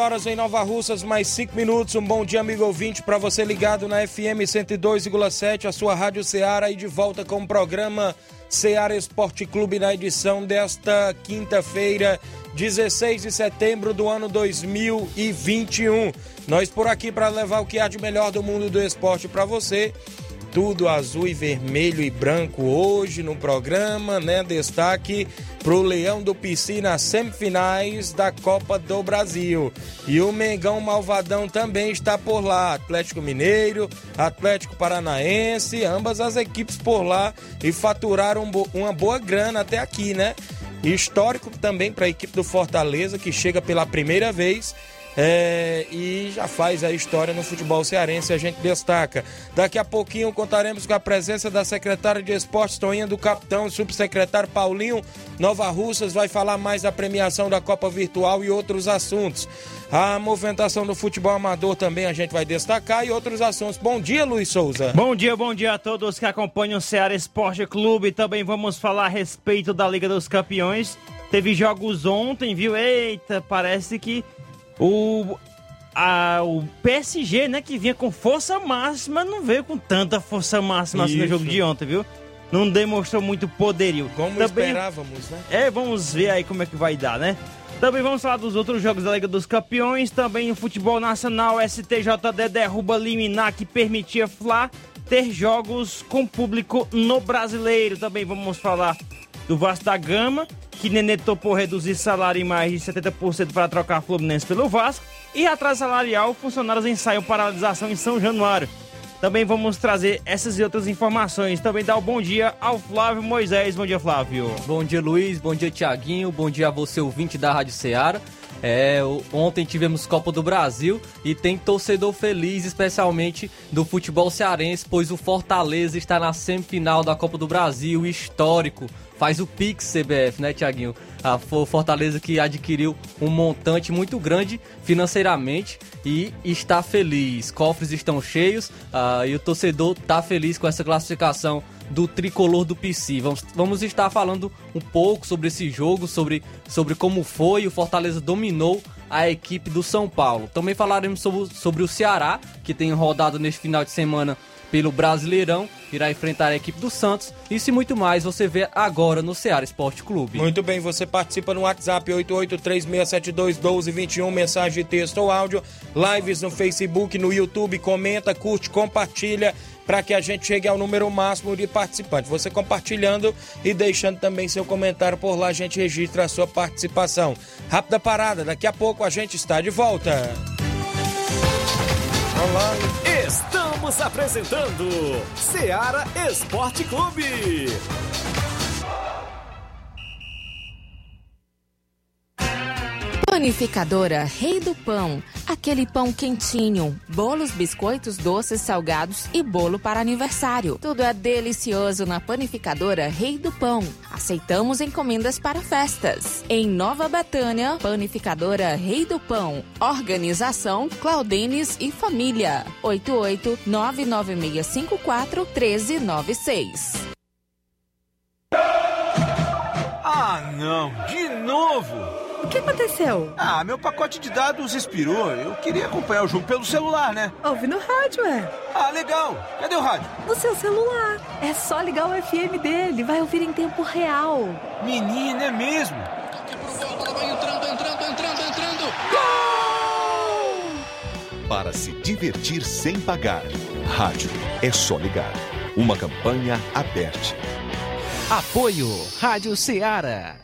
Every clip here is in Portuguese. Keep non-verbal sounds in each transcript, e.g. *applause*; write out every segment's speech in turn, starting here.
Horas em Nova Russas, mais 5 minutos. Um bom dia, amigo ouvinte, para você ligado na FM 102,7, a sua Rádio Ceará, e de volta com o programa Ceará Esporte Clube na edição desta quinta-feira, 16 de setembro do ano 2021. Nós por aqui para levar o que há de melhor do mundo do esporte para você tudo azul e vermelho e branco hoje no programa, né? Destaque pro Leão do Pici nas semifinais da Copa do Brasil. E o Mengão Malvadão também está por lá. Atlético Mineiro, Atlético Paranaense, ambas as equipes por lá e faturaram uma boa grana até aqui, né? Histórico também para a equipe do Fortaleza, que chega pela primeira vez é, e já faz a história no futebol cearense, a gente destaca. Daqui a pouquinho contaremos com a presença da secretária de esportes, Toinha do Capitão, subsecretário Paulinho Nova Russas, vai falar mais da premiação da Copa Virtual e outros assuntos. A movimentação do futebol amador também a gente vai destacar e outros assuntos. Bom dia, Luiz Souza. Bom dia, bom dia a todos que acompanham o Ceará Esporte Clube. Também vamos falar a respeito da Liga dos Campeões. Teve jogos ontem, viu? Eita, parece que o, a, o PSG, né, que vinha com força máxima, não veio com tanta força máxima assim no jogo de ontem, viu? Não demonstrou muito poderio. Como Também, esperávamos, né? É, vamos ver aí como é que vai dar, né? Também vamos falar dos outros jogos da Liga dos Campeões. Também no futebol nacional, STJD derruba liminar que permitia Fla ter jogos com público no brasileiro. Também vamos falar do Vasco da Gama, que Nenê topou reduzir salário em mais de 70% para trocar Fluminense pelo Vasco. E atraso salarial, funcionários ensaiam paralisação em São Januário. Também vamos trazer essas e outras informações. Também dá o um bom dia ao Flávio Moisés. Bom dia, Flávio. Bom dia, Luiz. Bom dia, Tiaguinho. Bom dia a você, ouvinte da Rádio Ceará. É, ontem tivemos Copa do Brasil e tem torcedor feliz, especialmente do futebol cearense, pois o Fortaleza está na semifinal da Copa do Brasil, histórico faz o Pix CBF, né, Tiaguinho? A Fortaleza que adquiriu um montante muito grande financeiramente e está feliz. Cofres estão cheios uh, e o torcedor está feliz com essa classificação do tricolor do PC. Vamos, vamos estar falando um pouco sobre esse jogo, sobre, sobre como foi. O Fortaleza dominou a equipe do São Paulo. Também falaremos sobre, sobre o Ceará, que tem rodado neste final de semana pelo Brasileirão, irá enfrentar a equipe do Santos. Isso e muito mais você vê agora no Ceará Esporte Clube. Muito bem, você participa no WhatsApp 8836721221, mensagem de texto ou áudio, lives no Facebook, no YouTube, comenta, curte, compartilha para que a gente chegue ao número máximo de participantes. Você compartilhando e deixando também seu comentário por lá, a gente registra a sua participação. Rápida parada, daqui a pouco a gente está de volta. Olá. Estamos apresentando Seara Esporte Clube. Panificadora Rei do Pão. Aquele pão quentinho, bolos, biscoitos, doces, salgados e bolo para aniversário. Tudo é delicioso na Panificadora Rei do Pão. Aceitamos encomendas para festas. Em Nova Betânia, Panificadora Rei do Pão. Organização Claudenes e Família. 88 99654 1396. Ah, não! De novo! O que aconteceu? Ah, meu pacote de dados expirou. Eu queria acompanhar o jogo pelo celular, né? Ouve no rádio, é. Ah, legal. Cadê o rádio? No seu celular. É só ligar o FM dele. Vai ouvir em tempo real. Menina, é mesmo? Toque pro gol, bola vai entrando, entrando, entrando, entrando. Gol! para se divertir sem pagar. Rádio é só ligar. Uma campanha aberta. Apoio Rádio Ceará.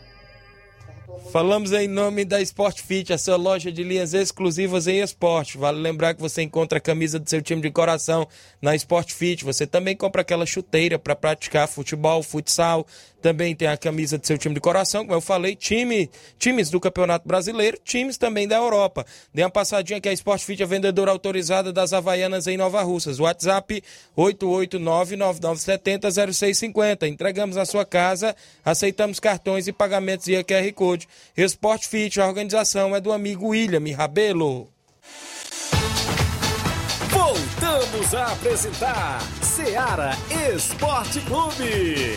Falamos em nome da Sport Fit, a sua loja de linhas exclusivas em esporte. Vale lembrar que você encontra a camisa do seu time de coração na Sport Fit. Você também compra aquela chuteira para praticar futebol, futsal. Também tem a camisa do seu time de coração, como eu falei, time, times do Campeonato Brasileiro, times também da Europa. Dê uma passadinha que a Sport Fit é vendedora autorizada das Havaianas em Nova Russas. WhatsApp 889-9970-0650. Entregamos na sua casa, aceitamos cartões e pagamentos via QR Code. Sport Fit, a organização é do amigo William Rabelo. Voltamos a apresentar Seara Esporte Clube.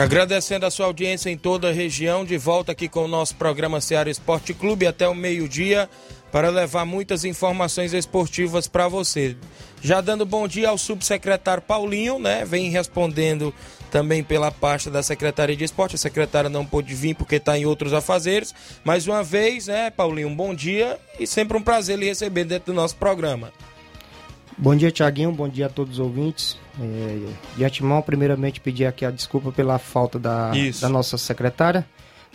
Agradecendo a sua audiência em toda a região, de volta aqui com o nosso programa Ceará Esporte Clube até o meio-dia para levar muitas informações esportivas para você. Já dando bom dia ao subsecretário Paulinho, né? Vem respondendo também pela pasta da Secretaria de Esporte. A secretária não pôde vir porque está em outros afazeres. Mais uma vez, né, Paulinho, um bom dia e sempre um prazer lhe receber dentro do nosso programa. Bom dia, Tiaguinho. Bom dia a todos os ouvintes. É, de antemão, primeiramente, pedir aqui a desculpa pela falta da, da nossa secretária,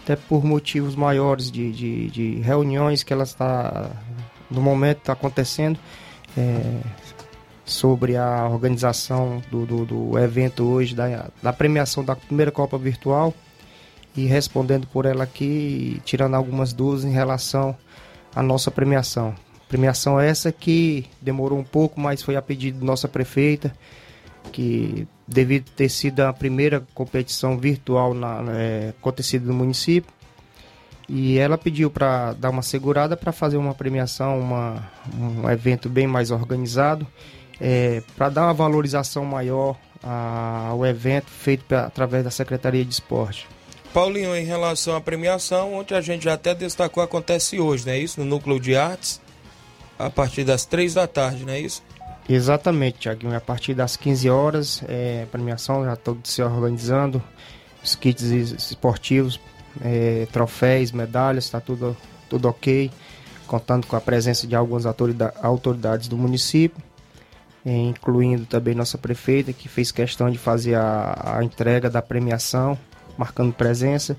até por motivos maiores de, de, de reuniões que ela está, no momento, está acontecendo. É, sobre a organização do, do, do, evento hoje, da, da premiação da primeira Copa Virtual. E respondendo por ela aqui, tirando algumas dúvidas em relação à nossa premiação. Premiação essa que demorou um pouco, mas foi a pedido de nossa prefeita, que devido ter sido a primeira competição virtual na, é, acontecida no município, e ela pediu para dar uma segurada para fazer uma premiação, uma, um evento bem mais organizado, é, para dar uma valorização maior ao evento feito pra, através da Secretaria de Esporte. Paulinho, em relação à premiação, ontem a gente já até destacou, acontece hoje, não é isso? No Núcleo de Artes, a partir das três da tarde, não é isso? Exatamente, Tiaguinho. A partir das 15 horas, é, a premiação já todo se organizando, os kits esportivos, é, troféus, medalhas, está tudo, tudo ok, contando com a presença de algumas autoridades do município, incluindo também nossa prefeita, que fez questão de fazer a, a entrega da premiação, marcando presença.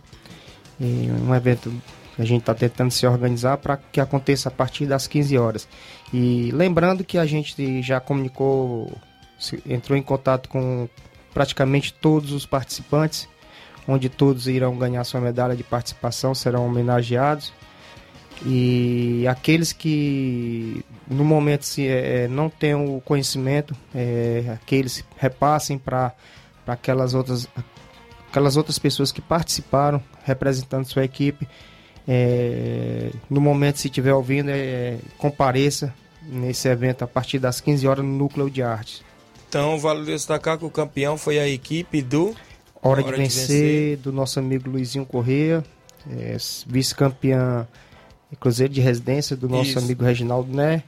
E um evento a gente está tentando se organizar para que aconteça a partir das 15 horas. E lembrando que a gente já comunicou, entrou em contato com praticamente todos os participantes, onde todos irão ganhar sua medalha de participação, serão homenageados. E aqueles que no momento se é, não têm o conhecimento, é, aqueles repassem para aquelas outras aquelas outras pessoas que participaram representando sua equipe é, no momento, se estiver ouvindo, é, compareça nesse evento a partir das 15 horas no Núcleo de Artes. Então, vale destacar que o campeão foi a equipe do Hora, Hora de, vencer, de, vencer, do nosso amigo Luizinho Correia, é, vice-campeão Cruzeiro de Residência do nosso Isso. amigo Reginaldo Né.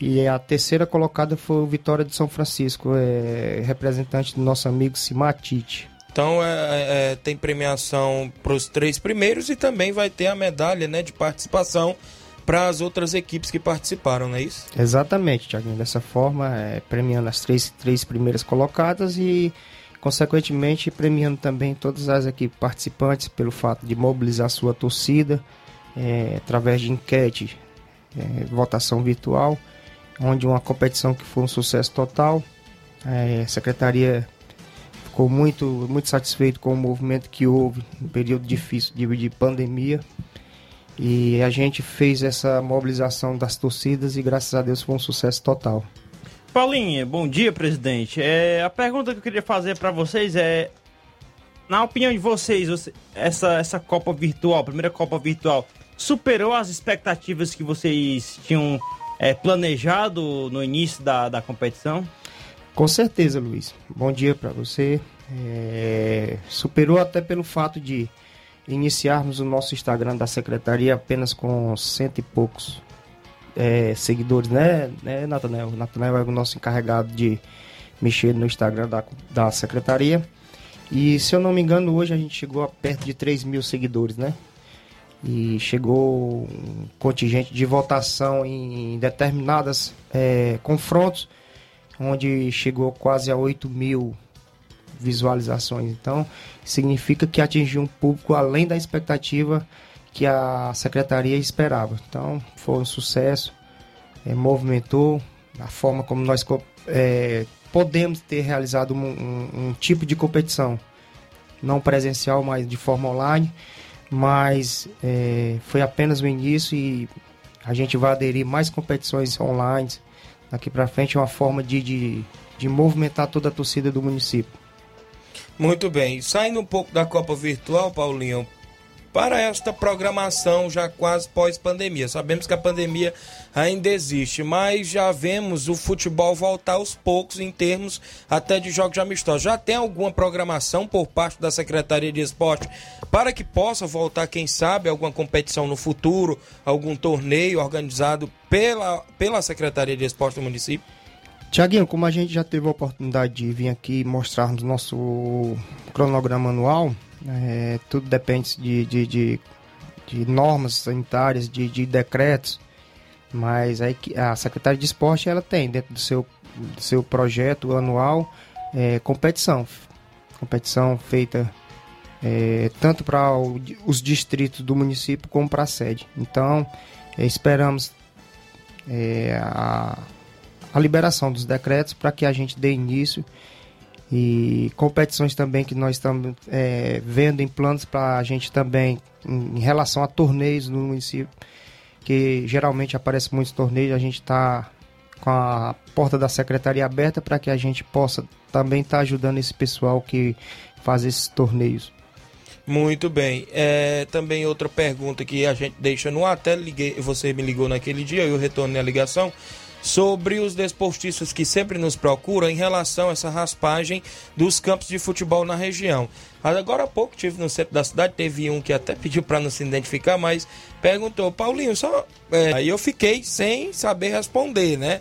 E a terceira colocada foi o Vitória de São Francisco, é, representante do nosso amigo Simatite. Então é, é, é, tem premiação para os três primeiros e também vai ter a medalha né, de participação para as outras equipes que participaram, não é isso? Exatamente, Tiaguinho. Dessa forma, é, premiando as três, três primeiras colocadas e, consequentemente, premiando também todas as equipes participantes pelo fato de mobilizar sua torcida é, através de enquete, é, votação virtual, onde uma competição que foi um sucesso total. É, a Secretaria ficou muito, muito satisfeito com o movimento que houve no período difícil de, de pandemia. E a gente fez essa mobilização das torcidas e graças a Deus foi um sucesso total. Paulinha, bom dia, presidente. É, a pergunta que eu queria fazer para vocês é: na opinião de vocês, você, essa, essa Copa Virtual, primeira Copa Virtual, superou as expectativas que vocês tinham é, planejado no início da, da competição? Com certeza, Luiz. Bom dia para você. É, superou até pelo fato de iniciarmos o nosso Instagram da secretaria apenas com cento e poucos é, seguidores, né, né Natanel? Natanel é o nosso encarregado de mexer no Instagram da, da secretaria. E se eu não me engano, hoje a gente chegou a perto de 3 mil seguidores, né? E chegou um contingente de votação em determinadas é, confrontos, onde chegou quase a 8 mil visualizações. Então, significa que atingiu um público além da expectativa que a secretaria esperava. Então, foi um sucesso, é, movimentou a forma como nós é, podemos ter realizado um, um, um, tipo de competição, não presencial, mas de forma online. Mas é, foi apenas o início e a gente vai aderir mais competições online daqui para frente, é uma forma de, de, de movimentar toda a torcida do município. Muito bem. Saindo um pouco da Copa Virtual, Paulinho, para esta programação já quase pós-pandemia. Sabemos que a pandemia ainda existe, mas já vemos o futebol voltar aos poucos em termos até de jogos de amistosos. Já tem alguma programação por parte da Secretaria de Esporte para que possa voltar, quem sabe, alguma competição no futuro, algum torneio organizado pela, pela Secretaria de Esporte do município? Tiaguinho, como a gente já teve a oportunidade de vir aqui mostrarmos nosso cronograma anual, é, tudo depende de, de, de, de, normas sanitárias, de, de decretos, mas aí a Secretaria de Esporte ela tem dentro do seu, do seu projeto anual é, competição. Competição feita é, tanto para os distritos do município como para a sede. Então, é, esperamos é, a, a liberação dos decretos para que a gente dê início e competições também que nós estamos é, vendo em planos para a gente também em, relação a torneios no município, que geralmente aparecem muitos torneios, a gente está com a porta da secretaria aberta para que a gente possa também estar tá ajudando esse pessoal que faz esses torneios. Muito bem. É, também outra pergunta que a gente deixa no até liguei, você me ligou naquele dia, eu retornei a ligação sobre os desportistas que sempre nos procuram em relação a essa raspagem dos campos de futebol na região. Agora há pouco tive no centro da cidade, teve um que até pediu para não se identificar, mas perguntou, Paulinho, só. É, aí eu fiquei sem saber responder, né?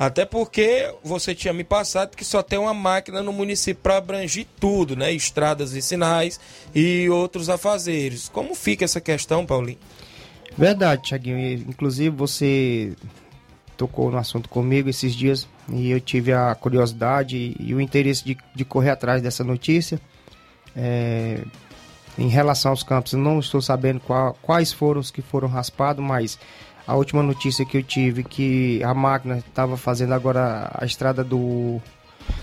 Até porque você tinha me passado que só tem uma máquina no município para abranger tudo, né? Estradas e sinais e outros afazeres. Como fica essa questão, Paulinho? Verdade, Tiaguinho. Inclusive você tocou no assunto comigo esses dias e eu tive a curiosidade e o interesse de, de correr atrás dessa notícia. É, em relação aos campos, não estou sabendo qual, quais foram os que foram raspados, mas a última notícia que eu tive que a máquina estava fazendo agora a estrada do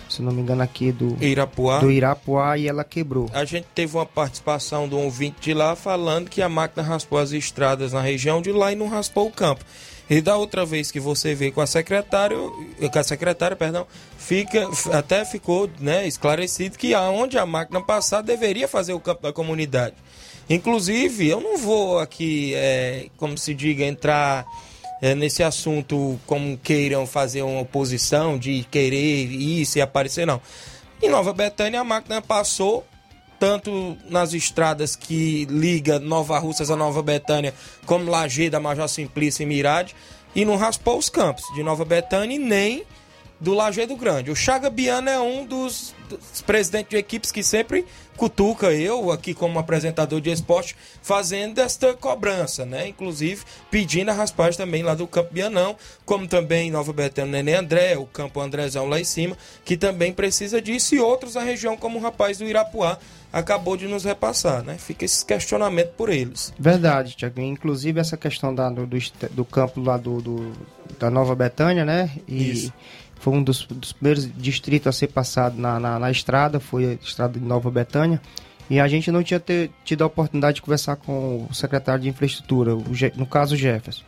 se não me engano aqui do Irapuá. do Irapuá e ela quebrou. A gente teve uma participação de um ouvinte de lá falando que a máquina raspou as estradas na região de lá e não raspou o campo. E da outra vez que você veio com a secretária, com a secretária, perdão, fica, até ficou né, esclarecido que aonde a máquina passar deveria fazer o campo da comunidade. Inclusive, eu não vou aqui, é, como se diga, entrar é, nesse assunto como queiram fazer uma oposição de querer isso e aparecer, não. Em Nova Betânia, a máquina passou tanto nas estradas que liga Nova Russas a Nova Betânia, como Lajeada, Major Simplício e Mirade, e não raspou os campos de Nova Betânia nem do Lajeado Grande. O Chaga Biana é um dos, dos, presidentes de equipes que sempre cutuca eu, aqui como apresentador de esporte, fazendo esta cobrança, né? Inclusive pedindo a raspagem também lá do Campo Bianão, como também Nova Betânia Nenê André, o Campo Andrezão lá em cima, que também precisa disso, e outros da região, como o rapaz do Irapuá, acabou de nos repassar, né? Fica esse questionamento por eles. Verdade, Tiago. Inclusive essa questão da, do, do, do campo lá do, do, da Nova Betânia, né? E Isso. Foi um dos, dos, primeiros distritos a ser passado na, na, na, estrada, foi a estrada de Nova Betânia. E a gente não tinha ter, tido a oportunidade de conversar com o secretário de infraestrutura, o, no caso Jefferson.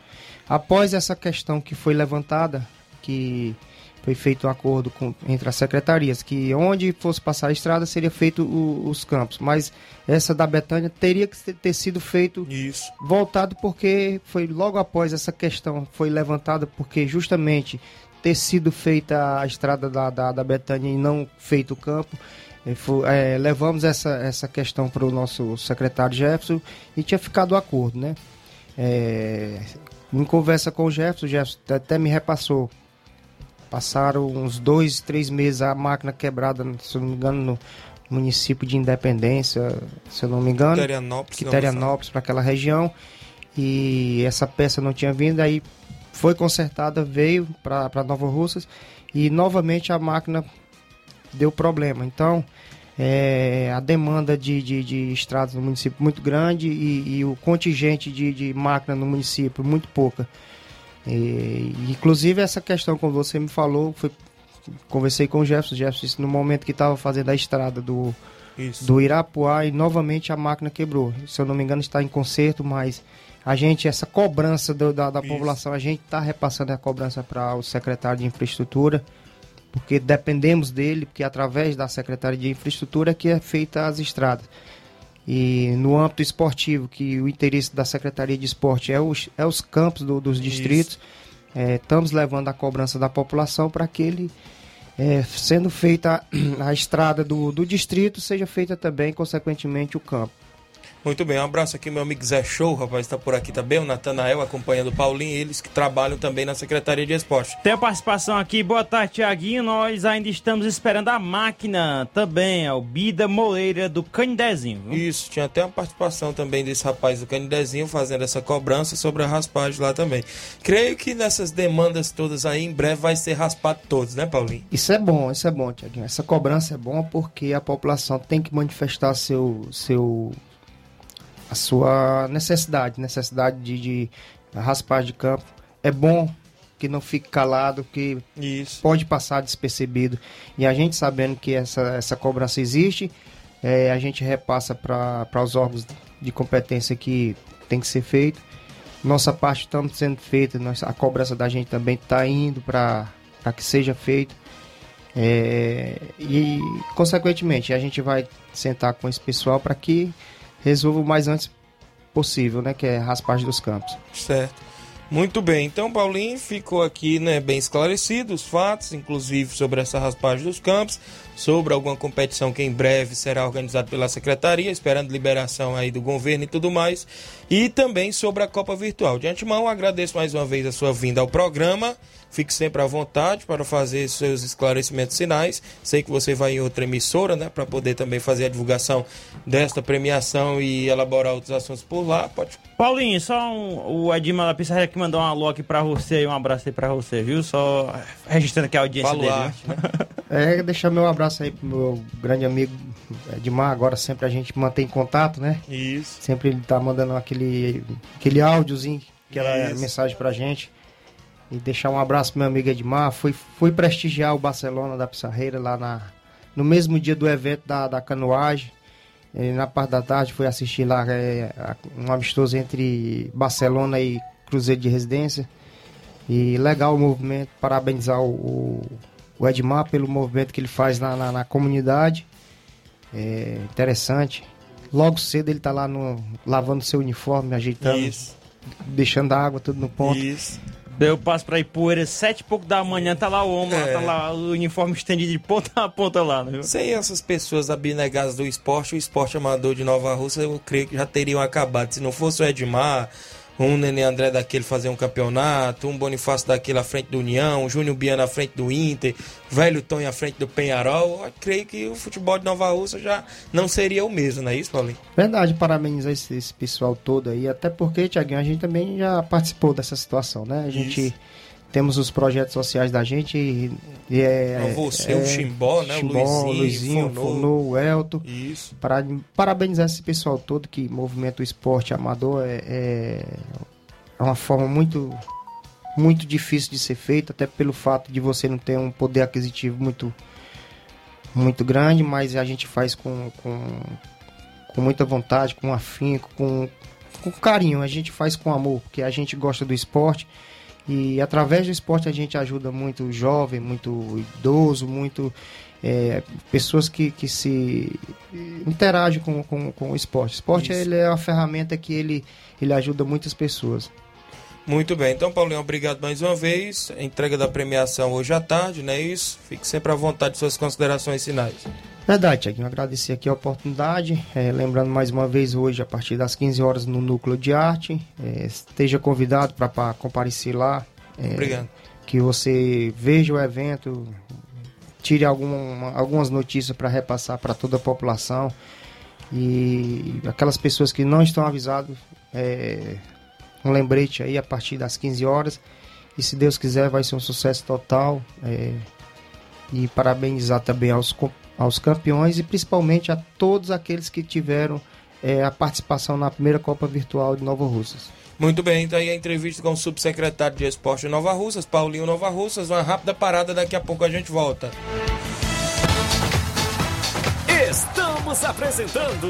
Após essa questão que foi levantada, que foi feito um acordo com, entre as secretarias que onde fosse passar a estrada seria feito o, os campos, mas essa da Betânia teria que ter sido feito Isso. voltado porque foi logo após essa questão foi levantada porque justamente ter sido feita a estrada da, da, da Betânia e não feito o campo é, levamos essa, essa questão para o nosso secretário Jefferson e tinha ficado o acordo, né? É, em conversa com o Jefferson, o Jefferson até me repassou passaram uns dois, três meses a máquina quebrada, se não me engano, no município de Independência, se eu não me engano. Quiterianópolis, Quiterianópolis, para aquela região. E essa peça não tinha vindo, aí foi consertada, veio para Nova Russas e novamente a máquina deu problema. Então, é, a demanda de, de, de, estradas no município muito grande e, e o contingente de, de, máquina no município muito pouca. E, inclusive essa questão, como você me falou, foi, conversei com o Jefferson, Jefferson no momento que estava fazendo a estrada do, do Irapuá e novamente a máquina quebrou. Se eu não me engano está em conserto, mas a gente, essa cobrança do, da, da população, a gente está repassando a cobrança para o secretário de infraestrutura porque dependemos dele, porque através da Secretaria de Infraestrutura é que é feita as estradas. E no âmbito esportivo, que o interesse da Secretaria de Esporte é os, é os campos do, dos distritos, é, estamos levando a cobrança da população para que ele, é, sendo feita a, *clears throat* a estrada do, do distrito, seja feita também, consequentemente, o campo. Muito bem, um abraço aqui, meu amigo Zé Show, rapaz, está por aqui também, o Natanael acompanhando o Paulinho, eles que trabalham também na Secretaria de Esporte. Tem a participação aqui, boa tarde, Tiaguinho, nós ainda estamos esperando a máquina também, é o Bida Moreira do Canidezinho. Viu? Isso, tinha até uma participação também desse rapaz do Canidezinho fazendo essa cobrança sobre a raspagem lá também. Creio que nessas demandas todas aí, em breve vai ser raspado todos, né, Paulinho? Isso é bom, isso é bom, Tiaguinho. Essa cobrança é bom porque a população tem que manifestar seu, seu a sua necessidade, necessidade de, de raspar de campo. É bom que não fique calado, que Isso. pode passar despercebido. E a gente sabendo que essa, essa cobrança existe, é, a gente repassa para os órgãos de competência que tem que ser feito. Nossa parte está sendo feita, nossa, a cobrança da gente também está indo para que seja feito. É, e, consequentemente, a gente vai sentar com esse pessoal para que resolva o mais antes possível, né? Que é raspagem dos campos. Certo. Muito bem, então Paulinho ficou aqui né, bem esclarecido os fatos, inclusive sobre essa raspagem dos campos, sobre alguma competição que em breve será organizada pela secretaria, esperando liberação aí do governo e tudo mais, e também sobre a Copa Virtual. De antemão, agradeço mais uma vez a sua vinda ao programa. Fique sempre à vontade para fazer seus esclarecimentos finais. Sei que você vai em outra emissora, né, para poder também fazer a divulgação desta premiação e elaborar outros assuntos por lá. Pode. Paulinho, só um, o Edmar da Pissarra que mandou um alô aqui para você e um abraço aí para você, viu? Só registrando aqui a audiência Falo dele. arte, né? *laughs* É, deixar meu abraço aí pro meu grande amigo Edmar. Agora sempre a gente mantém contato, né? Isso. Sempre ele tá mandando aquele, aquele áudiozinho, aquela Isso. mensagem pra gente. E deixar um abraço pro meu amigo Edmar. Fui, fui prestigiar o Barcelona da Pissarreira lá na, no mesmo dia do evento da, da canoagem. E na parte da tarde fui assistir lá é, um amistoso entre Barcelona e Cruzeiro de Residência. E legal o movimento, parabenizar o, o, o Edmar pelo movimento que ele faz na, na, na comunidade. É interessante. Logo cedo ele tá lá no, lavando seu uniforme, ajeitando, Isso. deixando a água tudo no ponto. Isso. Eu passo pra Ipueira, sete e pouco da manhã, tá lá o homem, lá, É. tá lá o uniforme estendido de ponta a ponta lá, né? Sem essas pessoas abnegadas do esporte, o esporte amador de Nova Rússia, eu creio que já teriam acabado. Se não fosse o Edmar, um Nenê André daquele fazer um campeonato, um Bonifácio daquele à frente do União, um Júnior Biano à frente do Inter, velho Tonho à frente do Penharol, eu creio que o futebol de Nova Rússia já não seria o mesmo, não é isso, Paulinho? Verdade, parabenizar esse, esse pessoal todo aí, até porque, Tiaguinho, a gente também já participou dessa situação, né? A gente Isso. Temos os projetos sociais da gente e, e é, Então, você, o Chimbó, né? O Chimbó, Luizinho, Luizinho, Fonô. Fonô, o Elton. Isso. Para, parabenizar esse pessoal todo que movimenta o esporte amador é, é, é uma forma muito muito difícil de ser feita, até pelo fato de você não ter um poder aquisitivo muito muito grande, mas a gente faz com, com, com muita vontade, com afinco, com, com carinho, a gente faz com amor, porque a gente gosta do esporte e através do esporte a gente ajuda muito jovem, muito idoso, muito é, pessoas que, que se interagem com, com, com o esporte. O esporte Isso. ele é uma ferramenta que ele, ele ajuda muitas pessoas. Muito bem, então Paulinho, obrigado mais uma vez. A entrega da premiação hoje à tarde, não é isso? Fique sempre à vontade de suas considerações finais. Verdade, Tiaguinho. Agradecer aqui a oportunidade. É, lembrando mais uma vez, hoje, a partir das 15 horas, no Núcleo de Arte. É, esteja convidado para comparecer lá. É, Obrigado. que você veja o evento, tire alguma, algumas notícias para repassar para toda a população e aquelas pessoas que não estão avisadas, um lembrete aí a partir das 15 horas e se Deus quiser vai ser um sucesso total e parabenizar também aos, aos campeões e principalmente a todos aqueles que tiveram é, a participação na primeira Copa Virtual de Nova Russas. Muito bem, então aí a entrevista com o subsecretário de Esporte de Nova Russas, Paulinho Nova Russas. Uma rápida parada, daqui a pouco a gente volta. Estamos apresentando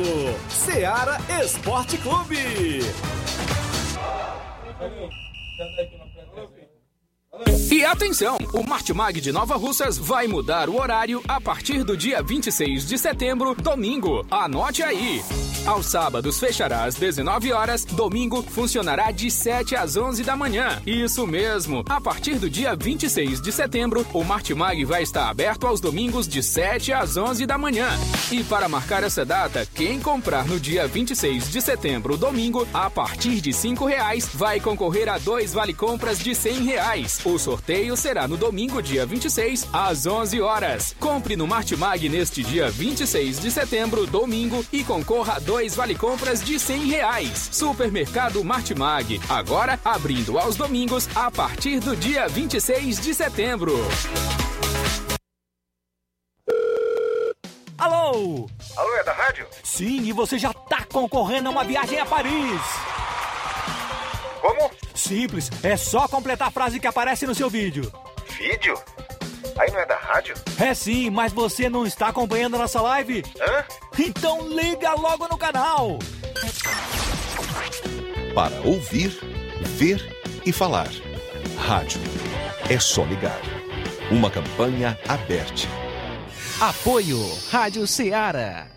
Seara Esporte Clube. E atenção, o Martimag de Nova Russas vai mudar o horário a partir do dia 26 de setembro, domingo. Anote aí. Aos sábados fechará às 19 horas, domingo funcionará de 7 às 11 da manhã. Isso mesmo. A partir do dia 26 de setembro, o Martimag vai estar aberto aos domingos de 7 às 11 da manhã. E para marcar essa data, quem comprar no dia 26 de setembro, domingo, a partir de 5 reais, vai concorrer a dois vale compras de 100 reais. O sorteio será no domingo, dia 26, às 11 horas. Compre no Martimag neste dia 26 de setembro, domingo, e concorra a dois vale compras de 100 reais. Supermercado Martimag, agora abrindo aos domingos a partir do dia 26 de setembro. Alô? Alô, é da rádio? Sim, e você já tá concorrendo a uma viagem a Paris. Como? Simples, é só completar a frase que aparece no seu vídeo. Vídeo? Aí não é da rádio? É sim, mas você não está acompanhando a nossa live? Hã? Então liga logo no canal. Para ouvir, ver e falar. Rádio. É só ligar. Uma campanha aberta. Apoio Rádio Ceará.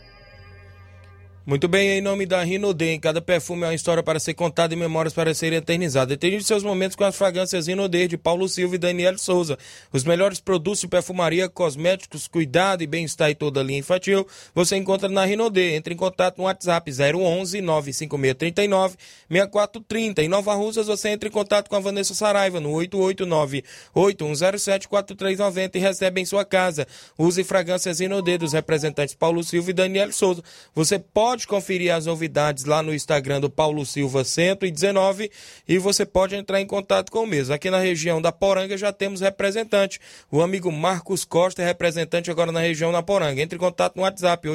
Muito bem, em nome da Rinodê, cada perfume é uma história para ser contada e memórias para serem eternizadas. Tenha seus momentos com as fragrâncias Rinodê de Paulo Silva e Daniel Souza. Os melhores produtos de perfumaria, cosméticos, cuidado e bem-estar e toda a linha infantil, você encontra na Rinodê. Entre em contato no WhatsApp 011 95639 6430. Em Nova Russas, você entra em contato com a Vanessa Saraiva no 889 8107 4390 e recebe em sua casa. Use fragrâncias Rinodê dos representantes Paulo Silva e Daniel Souza. Você pode pode conferir as novidades lá no Instagram do Paulo Silva 119 e você pode entrar em contato com o mesmo. Aqui na região da Poranga já temos representante. O amigo Marcos Costa é representante agora na região da Poranga. Entre em contato no WhatsApp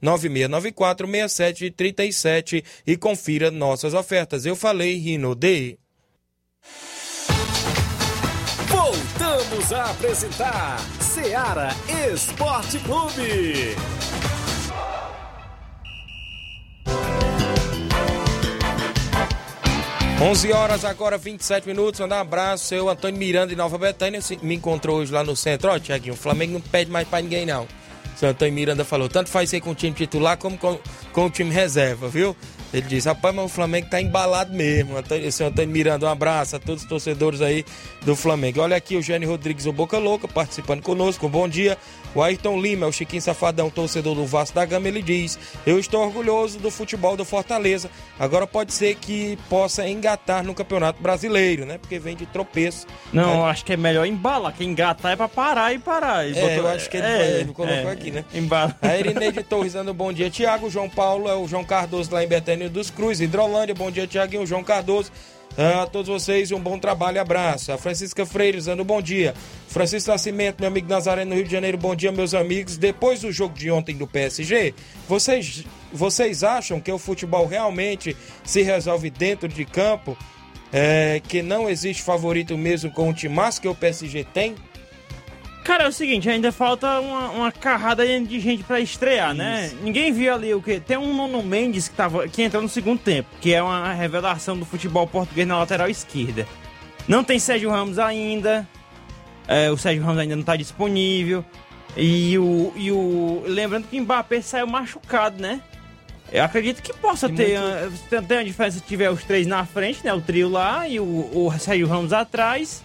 889-9694-6737 e confira nossas ofertas. Eu falei Rino D. Voltamos a apresentar Seara Esporte Clube. 11 horas agora, 27 minutos. Mandar um abraço. Seu Antônio Miranda de Nova Betânia me encontrou hoje lá no centro. Ó, Tiaguinho, o Flamengo não pede mais pra ninguém, não. Seu Antônio Miranda falou: tanto faz ser com o time titular como com, com o time reserva, viu? Ele disse, rapaz, mas o Flamengo tá embalado mesmo. Antônio, seu Antônio Miranda, um abraço a todos os torcedores aí do Flamengo. Olha aqui o Gênio Rodrigues, o Boca Louca, participando conosco. Bom dia. O Ayrton Lima, o Chiquinho Safadão, torcedor do Vasco da Gama, ele diz: Eu estou orgulhoso do futebol do Fortaleza. Agora pode ser que possa engatar no Campeonato Brasileiro, né? Porque vem de tropeço. Não, eu acho que é melhor embalar. Que engatar é pra parar e parar. E é, botou... eu acho que ele, é, ele colocou é, aqui, né? Embala. A Irineide Torres dando bom dia, Tiago. João Paulo é o João Cardoso lá em Betânia dos Cruz, Hidrolândia. Bom dia, Tiaguinho. João Cardoso. A todos vocês um bom trabalho abraço. A Francisca Freire dando bom dia. Francisco Nascimento, meu amigo Nazaré no Rio de Janeiro, bom dia, meus amigos. Depois do jogo de ontem do PSG, vocês, vocês acham que o futebol realmente se resolve dentro de campo? É, que não existe favorito mesmo com o timaço que o PSG tem? Cara, é o seguinte, ainda falta uma, uma carrada de gente para estrear, né? Ninguém viu ali o que. Tem um Nuno Mendes que, tava, que entrou no segundo tempo, que é uma revelação do futebol português na lateral esquerda. Não tem Sérgio Ramos ainda. É, o Sérgio Ramos ainda não está disponível. E o, e o. Lembrando que o Mbappé saiu machucado, né? Eu acredito que possa ter, muito... ter uma diferença se tiver os três na frente, né? O trio lá e o, o Sérgio Ramos atrás.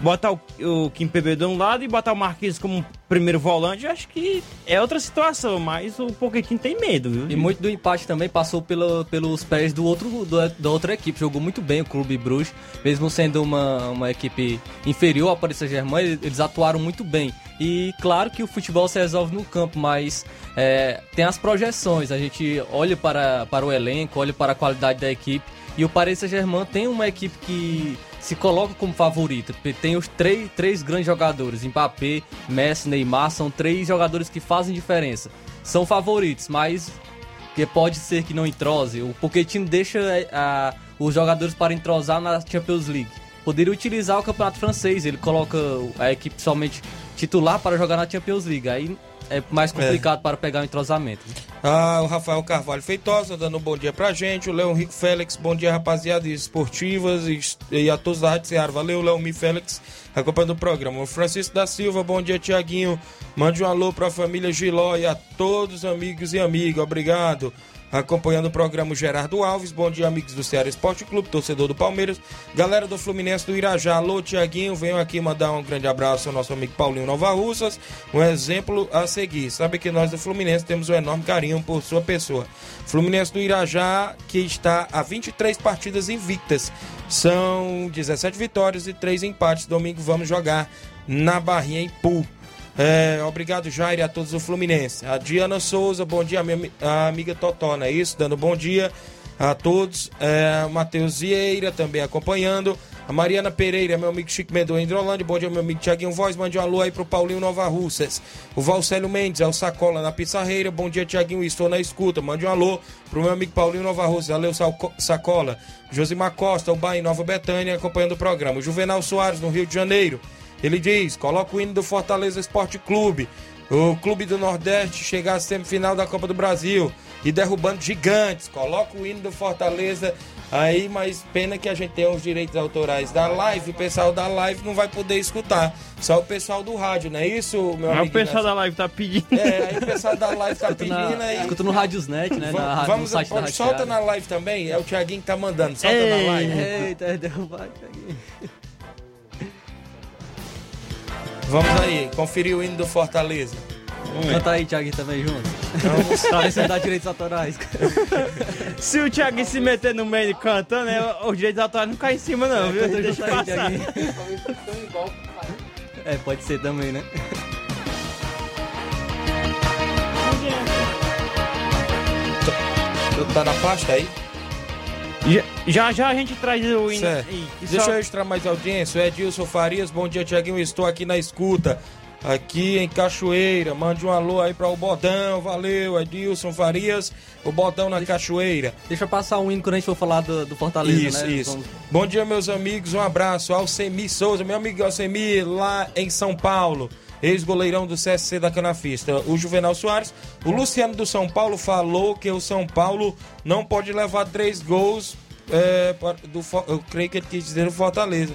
Botar o, o Kim PB de um lado e botar o Marquinhos como primeiro volante, eu acho que é outra situação, mas o Pochettino tem medo, viu? E muito do empate também passou pelo, pelos pés do outro, do, da outra equipe. Jogou muito bem o Clube Bruges, mesmo sendo uma, uma equipe inferior ao Paris Saint-Germain, eles atuaram muito bem. E claro que o futebol se resolve no campo, mas é, tem as projeções. A gente olha para, para o elenco, olha para a qualidade da equipe. E o Paris Saint-Germain tem uma equipe que se coloca como favorita. porque Tem os três, três grandes jogadores, Mbappé, Messi, Neymar, são três jogadores que fazem diferença. São favoritos, mas que pode ser que não entrose. O Pochettino deixa é, a, os jogadores para entrosar na Champions League. Poderia utilizar o campeonato francês, ele coloca a equipe somente titular para jogar na Champions League. Aí é mais complicado é. para pegar o entrosamento. Ah, o Rafael Carvalho Feitosa dando um bom dia pra gente. O Leão Rico Félix, bom dia, rapaziada esportivas e, e a todos da Rádio Ceará. Valeu, Leão Mi Félix, acompanhando o programa. O Francisco da Silva, bom dia, Tiaguinho. Mande um alô pra família Giló e a todos os amigos e amigas. Obrigado acompanhando o programa Gerardo Alves. Bom dia, amigos do Ceará Esporte Clube, torcedor do Palmeiras. Galera do Fluminense do Irajá, alô, Tiaguinho. Venho aqui mandar um grande abraço ao nosso amigo Paulinho Nova Russas. Um exemplo a seguir. Sabe que nós do Fluminense temos um enorme carinho por sua pessoa. Fluminense do Irajá, que está a 23 partidas invictas. São 17 vitórias e 3 empates. Domingo vamos jogar na Barrinha em Pool. É, obrigado, Jair, a todos do Fluminense. A Diana Souza, bom dia, minha a amiga Totona, é isso? Dando bom dia a todos. É, Matheus Vieira também acompanhando. A Mariana Pereira, meu amigo Chico Mendoza, Hidrolândia. Bom dia, meu amigo Tiaguinho Voz. Mande um alô aí pro Paulinho Nova Russas. O Valcélio Mendes, é o Sacola na Pissarreira. Bom dia, Tiaguinho. Estou na escuta. Mande um alô pro meu amigo Paulinho Nova Russas. Valeu, Sacola. Josimar Costa, o Bahia Nova Betânia, acompanhando o programa. O Juvenal Soares, no Rio de Janeiro. Ele diz: coloca o hino do Fortaleza Esporte Clube. O Clube do Nordeste chegar à semifinal da Copa do Brasil e derrubando gigantes. Coloca o hino do Fortaleza aí, mas pena que a gente tem os direitos autorais da live. O pessoal da live não vai poder escutar. Só o pessoal do rádio, não é isso, meu amigo? o pessoal da live tá pedindo. É, aí o pessoal da live tá pedindo na, aí. Escuta no Radiosnet, né? Vamos, na, vamos no site pode, da solta na live também. É o Thiaguinho que tá mandando. Solta Ei, na live. Eita, derrubar, Thiaguinho. Vamos aí, conferir o hino do Fortaleza. Canta aí, Thiago, também junto. Vamos. pra ver se dá direitos autorais. *laughs* Se o Thiago se meter no meio cantando, né, os direitos autorais não caem em cima, não, É, viu? canta Deixa aí, passar. Thiaguinho. *laughs* É, pode ser também, né? Tá na pasta aí? Já, já já a gente traz o hino. Certo. e- e Deixa só- eu registrar mais audiência. O Edilson Farias, bom dia, Tiaguinho. Estou aqui na escuta. Aqui em Cachoeira. Mande um alô aí para o Bodão. Valeu, Edilson Farias. O Bodão na Cachoeira. Deixa eu passar um hino quando a gente for falar do, do Fortaleza, Isso, né? isso. Vamos- Bom dia, meus amigos. Um abraço. Alcemi Souza, meu amigo Alcemi, lá em São Paulo. Ex-goleirão do CSC da Canafista. O Juvenal Soares. O Luciano do São Paulo falou que o São Paulo não pode levar três gols. é, do, eu creio que ele quis dizer o Fortaleza.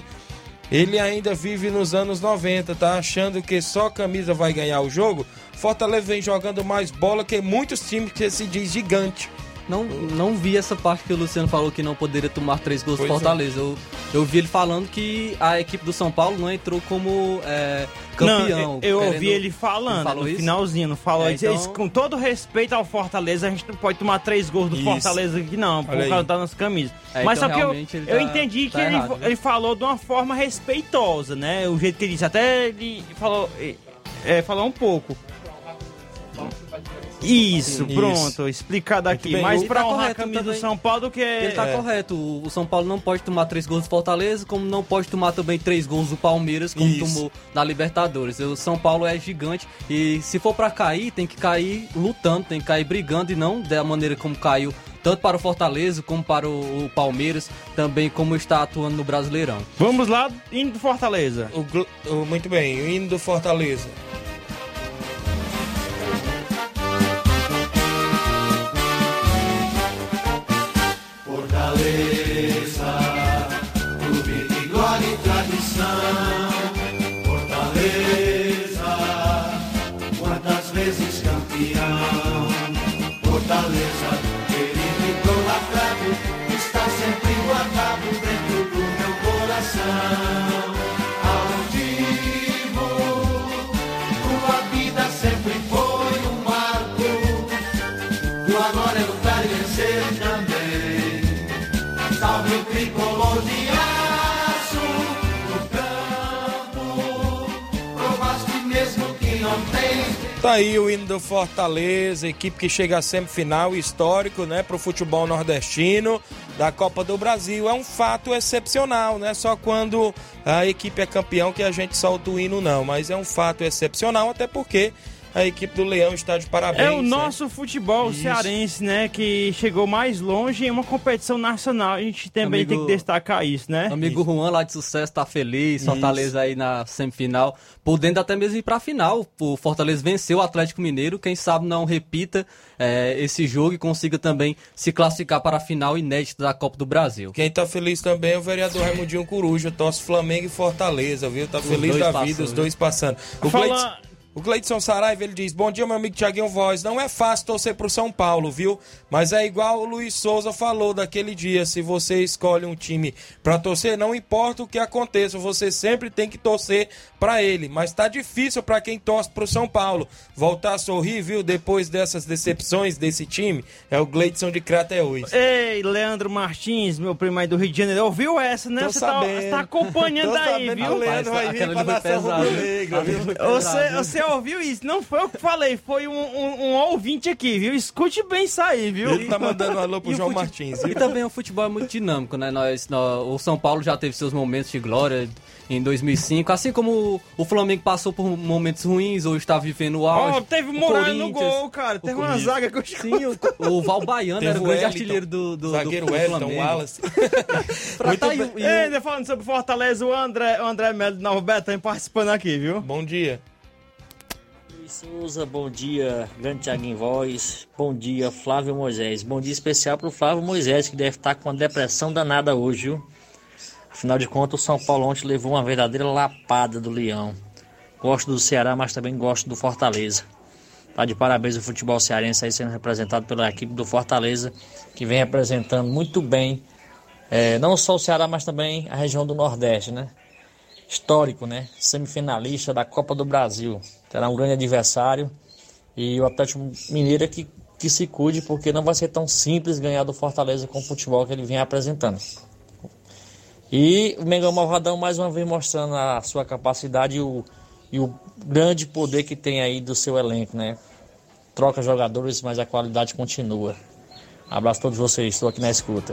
Ele ainda vive nos anos 90, tá achando que só camisa vai ganhar o jogo? Fortaleza vem jogando mais bola que muitos times que se diz gigante. Não, não vi essa parte que o Luciano falou que não poderia tomar três gols do é. Fortaleza. Eu, eu vi ele falando que a equipe do São Paulo não entrou como é, campeão. Não, eu ouvi ele falando Ele no isso? finalzinho, não falou É, isso. então- Com todo respeito ao Fortaleza, a gente não pode tomar três gols do Isso. Fortaleza aqui, não, por causa das nossas camisas. É, Mas então só que eu, ele eu tá- entendi que tá ele, errado, viu? ele falou de uma forma respeitosa, né? O jeito que ele disse. Até ele falou, é, falou um pouco. Isso, Isso. pronto, explicado aqui. bem. Ele pra tá honrar a camisa do também. São Paulo do que. Ele tá É. correto. O São Paulo não pode tomar três gols do Fortaleza, como não pode tomar também três gols do Palmeiras, como Isso. tomou na Libertadores. O São Paulo é gigante e se for pra cair, tem que cair lutando, tem que cair brigando e não da maneira como caiu tanto para o Fortaleza como para o, Palmeiras, também como está atuando no Brasileirão. Vamos lá, indo do Fortaleza. O o- muito bem, o hino do Fortaleza. Fortaleza, Tá aí o hino do Fortaleza, equipe que chega à semifinal, histórico, né, pro futebol nordestino da Copa do Brasil. É um fato excepcional, não é só quando a equipe é campeão que a gente solta o hino, não, mas é um fato excepcional, até porque a equipe do Leão está de parabéns. É o né? nosso futebol Isso. cearense, né? Que chegou mais longe em uma competição nacional. A gente também Amigo- tem que destacar isso, né? Amigo Juan lá de sucesso tá feliz, Isso. Fortaleza aí na semifinal, podendo até mesmo ir pra final. O Fortaleza venceu o Atlético Mineiro, quem sabe não repita eh, esse jogo e consiga também se classificar para a final inédita da Copa do Brasil. Quem tá feliz também é o vereador Raimundinho Coruja, torce Flamengo e Fortaleza, viu? Tá Os feliz da vida, os viu? dois passando. O Fala- O Gleidson Saraiva, ele diz, bom dia meu amigo Tiaguinho Voz, não é fácil torcer pro São Paulo, viu? Mas é igual o Luiz Souza falou daquele dia, se você escolhe um time pra torcer, não importa o que aconteça, você sempre tem que torcer pra ele. Mas tá difícil pra quem torce pro São Paulo voltar a sorrir, viu? Depois dessas decepções desse time, é o Gleidson de Crateús. Ei, Leandro Martins, meu primo aí do Rio de Janeiro, ouviu essa, né? Tô você tá, tá acompanhando aí, viu? o Leandro vai vir pra nação? Você, você ouviu isso? Não foi eu que falei, foi um, um- um ouvinte aqui, viu? Escute bem isso aí, viu? Ele tá mandando um alô pro E João fute- Martins. E viu? também o futebol é muito dinâmico, né? Nós, nó- o São Paulo já teve seus momentos de glória em 2005, assim como o, Flamengo passou por momentos ruins, hoje está vivendo o auge. Ó, teve Muralha no gol, cara. Teve uma zaga que eu Sim, o, o Val Baiano Teve era o grande Wellington, artilheiro do, do, zagueiro do, do Wellington, Flamengo. Wallace. *laughs* Pra tá aí, e falando sobre Fortaleza, o André, o André Melo de Nova Betânia participando aqui, viu? Bom dia. Souza, bom dia, grande Thiaguinho Voz, bom dia, Flávio Moisés. Bom dia especial pro Flávio Moisés, que deve estar com uma depressão danada hoje, viu? Afinal de contas, o São Paulo ontem levou uma verdadeira lapada do Leão. Gosto do Ceará, mas também gosto do Fortaleza. Tá de parabéns o futebol cearense aí sendo representado pela equipe do Fortaleza, que vem representando muito bem, eh, não só o Ceará, mas também a região do Nordeste, né? histórico, né? Semifinalista da Copa do Brasil. Terá um grande adversário. E o Atlético Mineiro é que, que se cuide, porque não vai ser tão simples ganhar do Fortaleza com o futebol que ele vem apresentando. E o Mengão Malvadão mais uma vez mostrando a sua capacidade e o, e o grande poder que tem aí do seu elenco, né? Troca jogadores, mas a qualidade continua. Abraço a todos vocês, estou aqui na escuta.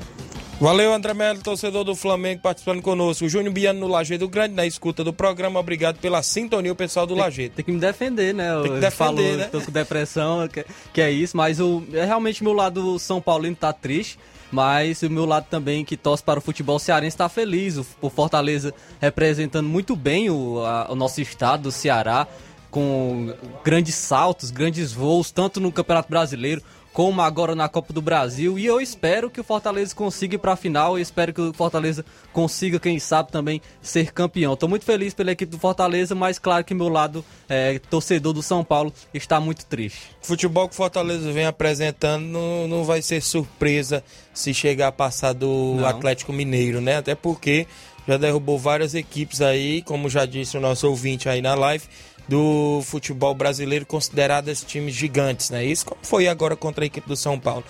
Valeu, André Melo, torcedor do Flamengo, participando conosco. O Júnior Biano no Lajeado Grande, na escuta do programa. Obrigado pela sintonia, o pessoal do Lajeado. Tem que me defender, né? Tem que defender, falou, né? Tô com depressão, que, que é isso, mas o, é realmente meu lado São Paulino tá triste. Mas o meu lado também, que torce para o futebol cearense, está feliz. O, o Fortaleza representando muito bem o, a- o nosso estado, o Ceará, com grandes saltos, grandes voos, tanto no Campeonato Brasileiro como agora na Copa do Brasil. E eu espero que o Fortaleza consiga ir para a final. Eu espero que o Fortaleza consiga, quem sabe, também ser campeão. Estou muito feliz pela equipe do Fortaleza, mas claro que meu lado é, torcedor do São Paulo está muito triste. Futebol que o Fortaleza vem apresentando não, não vai ser surpresa se chegar a passar do Não. Atlético Mineiro, né? Até porque já derrubou várias equipes aí, como já disse o nosso ouvinte aí na live, do futebol brasileiro consideradas times gigantes, né? Isso como foi agora contra a equipe do São Paulo.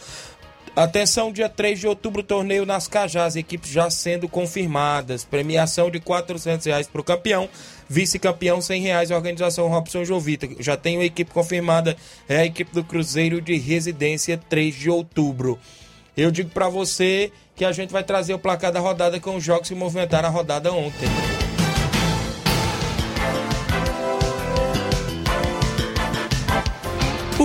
Atenção, dia 3 de outubro, torneio nas Cajás, equipes já sendo confirmadas. Premiação de 400 reais para o campeão, vice-campeão 100 reais, organização Robson Jovita. Já tem uma equipe confirmada, é a equipe do Cruzeiro de Residência, 3 de outubro. Eu digo para você que a gente vai trazer o placar da rodada com os jogos que movimentaram a rodada ontem.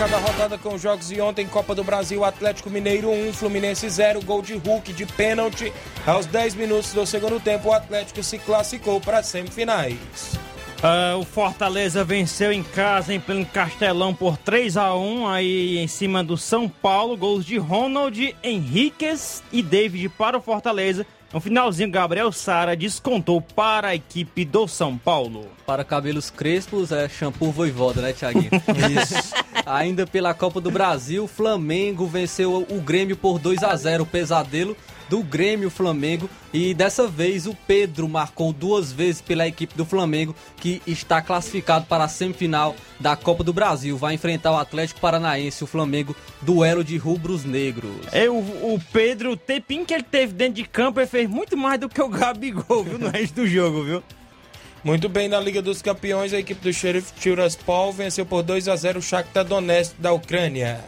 O placar da rodada com os jogos de ontem, Copa do Brasil, Atlético Mineiro 1, Fluminense 0, gol de Hulk de pênalti. Aos 10 minutos do segundo tempo, o Atlético se classificou para as semifinais. Ah, o Fortaleza venceu em casa, em pleno Castelão, por 3 a 1 aí em cima do São Paulo. Gols de Ronald, Henriquez e David para o Fortaleza. No finalzinho, Gabriel Sara descontou para a equipe do São Paulo. Para cabelos crespos é shampoo voivoda, né, Thiaguinho? *laughs* Isso. Ainda pela Copa do Brasil, Flamengo venceu o Grêmio por 2 a 0 o pesadelo do Grêmio Flamengo e dessa vez o Pedro marcou duas vezes pela equipe do Flamengo que está classificado para a semifinal da Copa do Brasil. Vai enfrentar o Atlético Paranaense, o Flamengo, duelo de rubros negros. É, o, o Pedro, o tempinho que ele teve dentro de campo, ele fez muito mais do que o Gabigol, viu, no *laughs* resto do jogo, viu? Muito bem, na Liga dos Campeões, a equipe do Sheriff Tiraspol venceu por 2 a 0 o Shakhtar Donetsk da Ucrânia.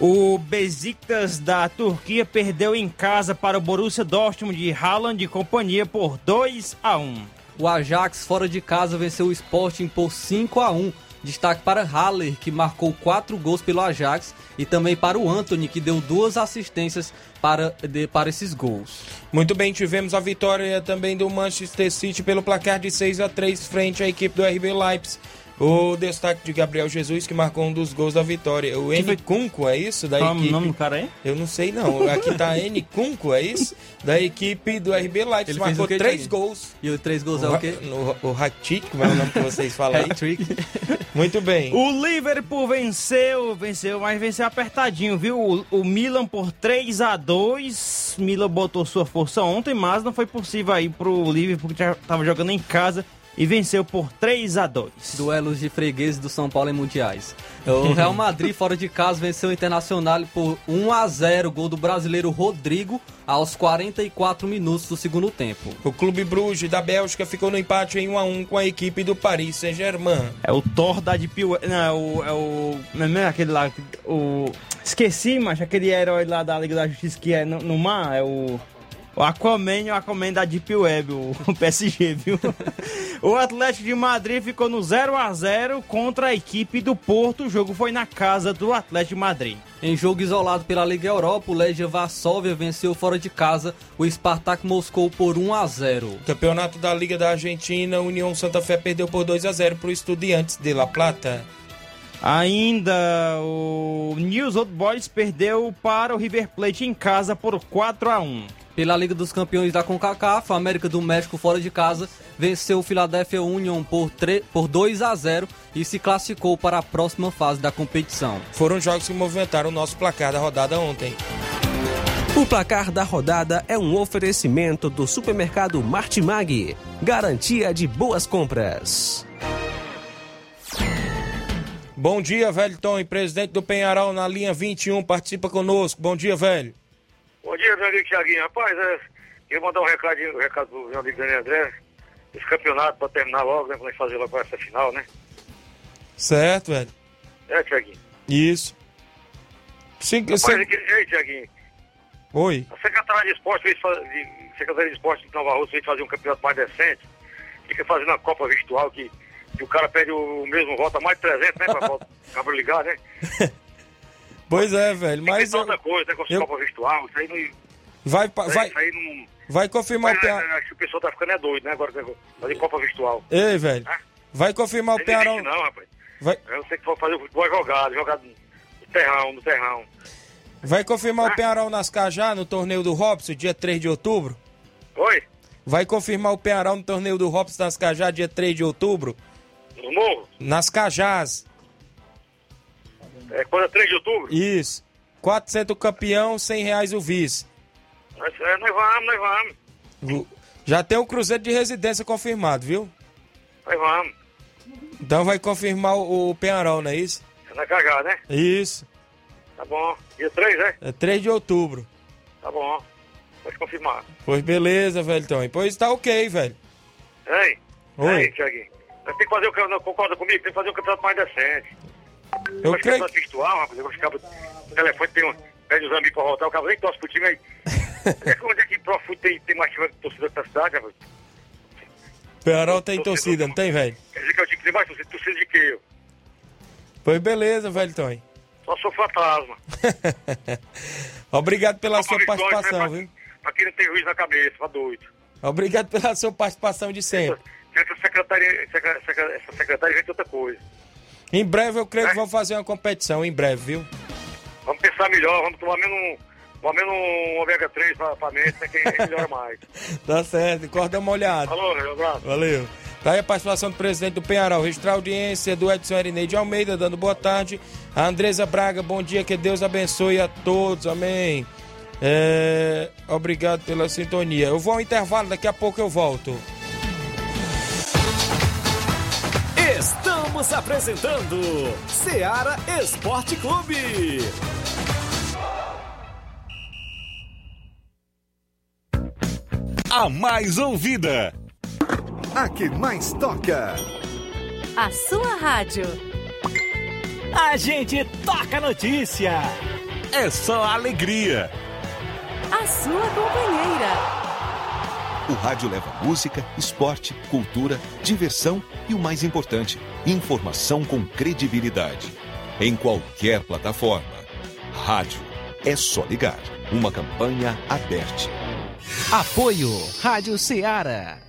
O Besiktas da Turquia perdeu em casa para o Borussia Dortmund de Haaland e companhia por 2 a 1. O Ajax fora de casa venceu o Sporting por 5 a 1. Destaque para Haller, que marcou quatro gols pelo Ajax, e também para o Anthony, que deu duas assistências para, de, para esses gols. Muito bem, tivemos a vitória também do Manchester City pelo placar de 6 a 3 frente à equipe do RB Leipzig. O destaque de Gabriel Jesus, que marcou um dos gols da vitória. O N. Cunco, é isso? Da Qual equipe... o nome do cara aí? Eu não sei não. Aqui tá *laughs* N. Cunco, é isso? Da equipe do RB Leipzig. Ele marcou o quê, três Thiaguinho? gols. E o três gols é o quê? No, o hat-trick, como é o nome que vocês falam? aí? *laughs* Hat-trick. *laughs* Muito bem. O Liverpool venceu, venceu, mas venceu apertadinho, viu? O, o Milan por 3 a 2 Milan botou sua força ontem, mas não foi possível aí pro Liverpool, que já tava jogando em casa e venceu por 3 a 2 Duelos de fregueses do São Paulo em mundiais. O Real Madrid, fora de casa, venceu o Internacional por 1 a 0 Gol do brasileiro Rodrigo aos 44 minutos do segundo tempo. O Clube Bruges da Bélgica ficou no empate em 1 a 1 com a equipe do Paris Saint-Germain. É o Thor da Deep Web. Não, é o. É o. Não é aquele lá. O. Esqueci, mas aquele herói lá da Liga da Justiça que é no, no mar. É o. O Aquaman e o Aquaman da Deep Web, o, *laughs* PSG, viu? *laughs* o Atlético de Madrid ficou no 0 a 0 contra a equipe do Porto. O jogo foi na casa do Atlético de Madrid. Em jogo isolado pela Liga Europa, o Legia Varsóvia venceu fora de casa o Spartak Moscou por 1 a 0. Campeonato da Liga da Argentina, a União Santa Fé perdeu por 2 a 0 para o Estudiantes de La Plata. Ainda o News Old Boys perdeu para o River Plate em casa por 4 a 1. Pela Liga dos Campeões da CONCACAF, a América do México fora de casa venceu o Philadelphia Union por, 3, por 2 a 0 e se classificou para a próxima fase da competição. Foram jogos que movimentaram o nosso placar da rodada ontem. O placar da rodada é um oferecimento do supermercado Martimag. Garantia de boas compras. Bom dia, velho Tom, e presidente do Penharol na linha 21, participa conosco. Bom dia, velho. Bom dia, meu amigo Thiaguinho. Rapaz, é, queria mandar um recadinho, um recado pro meu amigo Daniel André. Esse campeonato pra terminar logo, né? Pra nós fazer logo essa final, né? Certo, velho. É, Thiaguinho. Isso. Sim, Rapaz, cê- daquele jeito, Thiaguinho. Oi. A Secretaria de Esporte fez de, Secretaria de Esporte de Nova Rússia fez fazer um campeonato mais decente. Fica fazendo a Copa Virtual que, que o cara pede o mesmo voto a mais de 300, né? Pra *laughs* acaba ligar, né? *laughs* Pois é, velho, mas Mas outra coisa, né? Com essa eu- Copa Virtual, isso aí não. vai, vai, Isso aí não. vai confirmar o é, Acho que o pessoal tá ficando é doido, né? Agora fazer Copa Virtual. Ei, velho, vai confirmar o Não Penharol. existe não, rapaz. Vai, Eu sei que for fazer o futebol jogado, jogado no terrão, no terrão. vai confirmar o Penharol nas Cajá no torneio do Robson, dia 3 de outubro? Oi? Vai confirmar o Penharol no torneio do Robson nas Cajá, dia 3 de outubro? No morro? Nas Cajás. É quando é 3 de outubro? Isso. 400 o campeão, 100 reais o vice. Nós, é, nós vamos, nós vamos. Já tem o Cruzeiro de residência confirmado, viu? Nós vamos. Então vai confirmar o, o Penharol, não é isso? É na cagada, né? Isso. Tá bom. Dia 3, né? É 3 de outubro. Tá bom. Pode confirmar. Pois beleza, velho. Então, pois tá ok, velho. Ei. Oi. Ei, Thiaguinho. Nós temos que fazer o campeonato, concorda comigo? Tem que fazer um campeonato mais decente. Eu Mas creio virtual, rapaz, eu ficava no telefone, tem um, pede os amigos pra voltar, o cara nem torce pro time aí. *laughs* É Onde é que pro Fute tem, tem mais time de torcida da cidade, rapaz? Penharol tem torcida, não tem, velho? Quer dizer que é o time que tem mais torcida, torcida de que eu? Pois beleza, velho, Tony. Só sou fantasma. *laughs* Obrigado pela sua Vitória, participação, né, viu? Pra quem não tem juiz na cabeça, pra doido. Obrigado pela sua participação de sempre. Essa secretaria, secre- secre- essa secretária inventa outra coisa. Em breve eu creio que vão fazer uma competição, em breve, viu? Vamos pensar melhor, vamos tomar menos um, Pelo menos um ômega 3 pra, pra mente, né, que melhora mais. *laughs* Tá certo, corda uma olhada. Falou, um abraço. Valeu. Tá aí a participação do presidente do Penharol. Registrar audiência do Edson Erineide Almeida, dando boa tarde. A Andresa Braga, bom dia, que Deus abençoe a todos, amém. É, obrigado pela sintonia. Eu vou ao intervalo, daqui a pouco eu volto. Estamos apresentando Seara Esporte Clube. A mais ouvida. A que mais toca. A sua rádio. A gente toca notícia. É só alegria. A sua companheira. O rádio leva música, esporte, cultura, diversão e o mais importante, informação com credibilidade. Em qualquer plataforma. Rádio é só ligar. Uma campanha aberta. Apoio Rádio Ceará.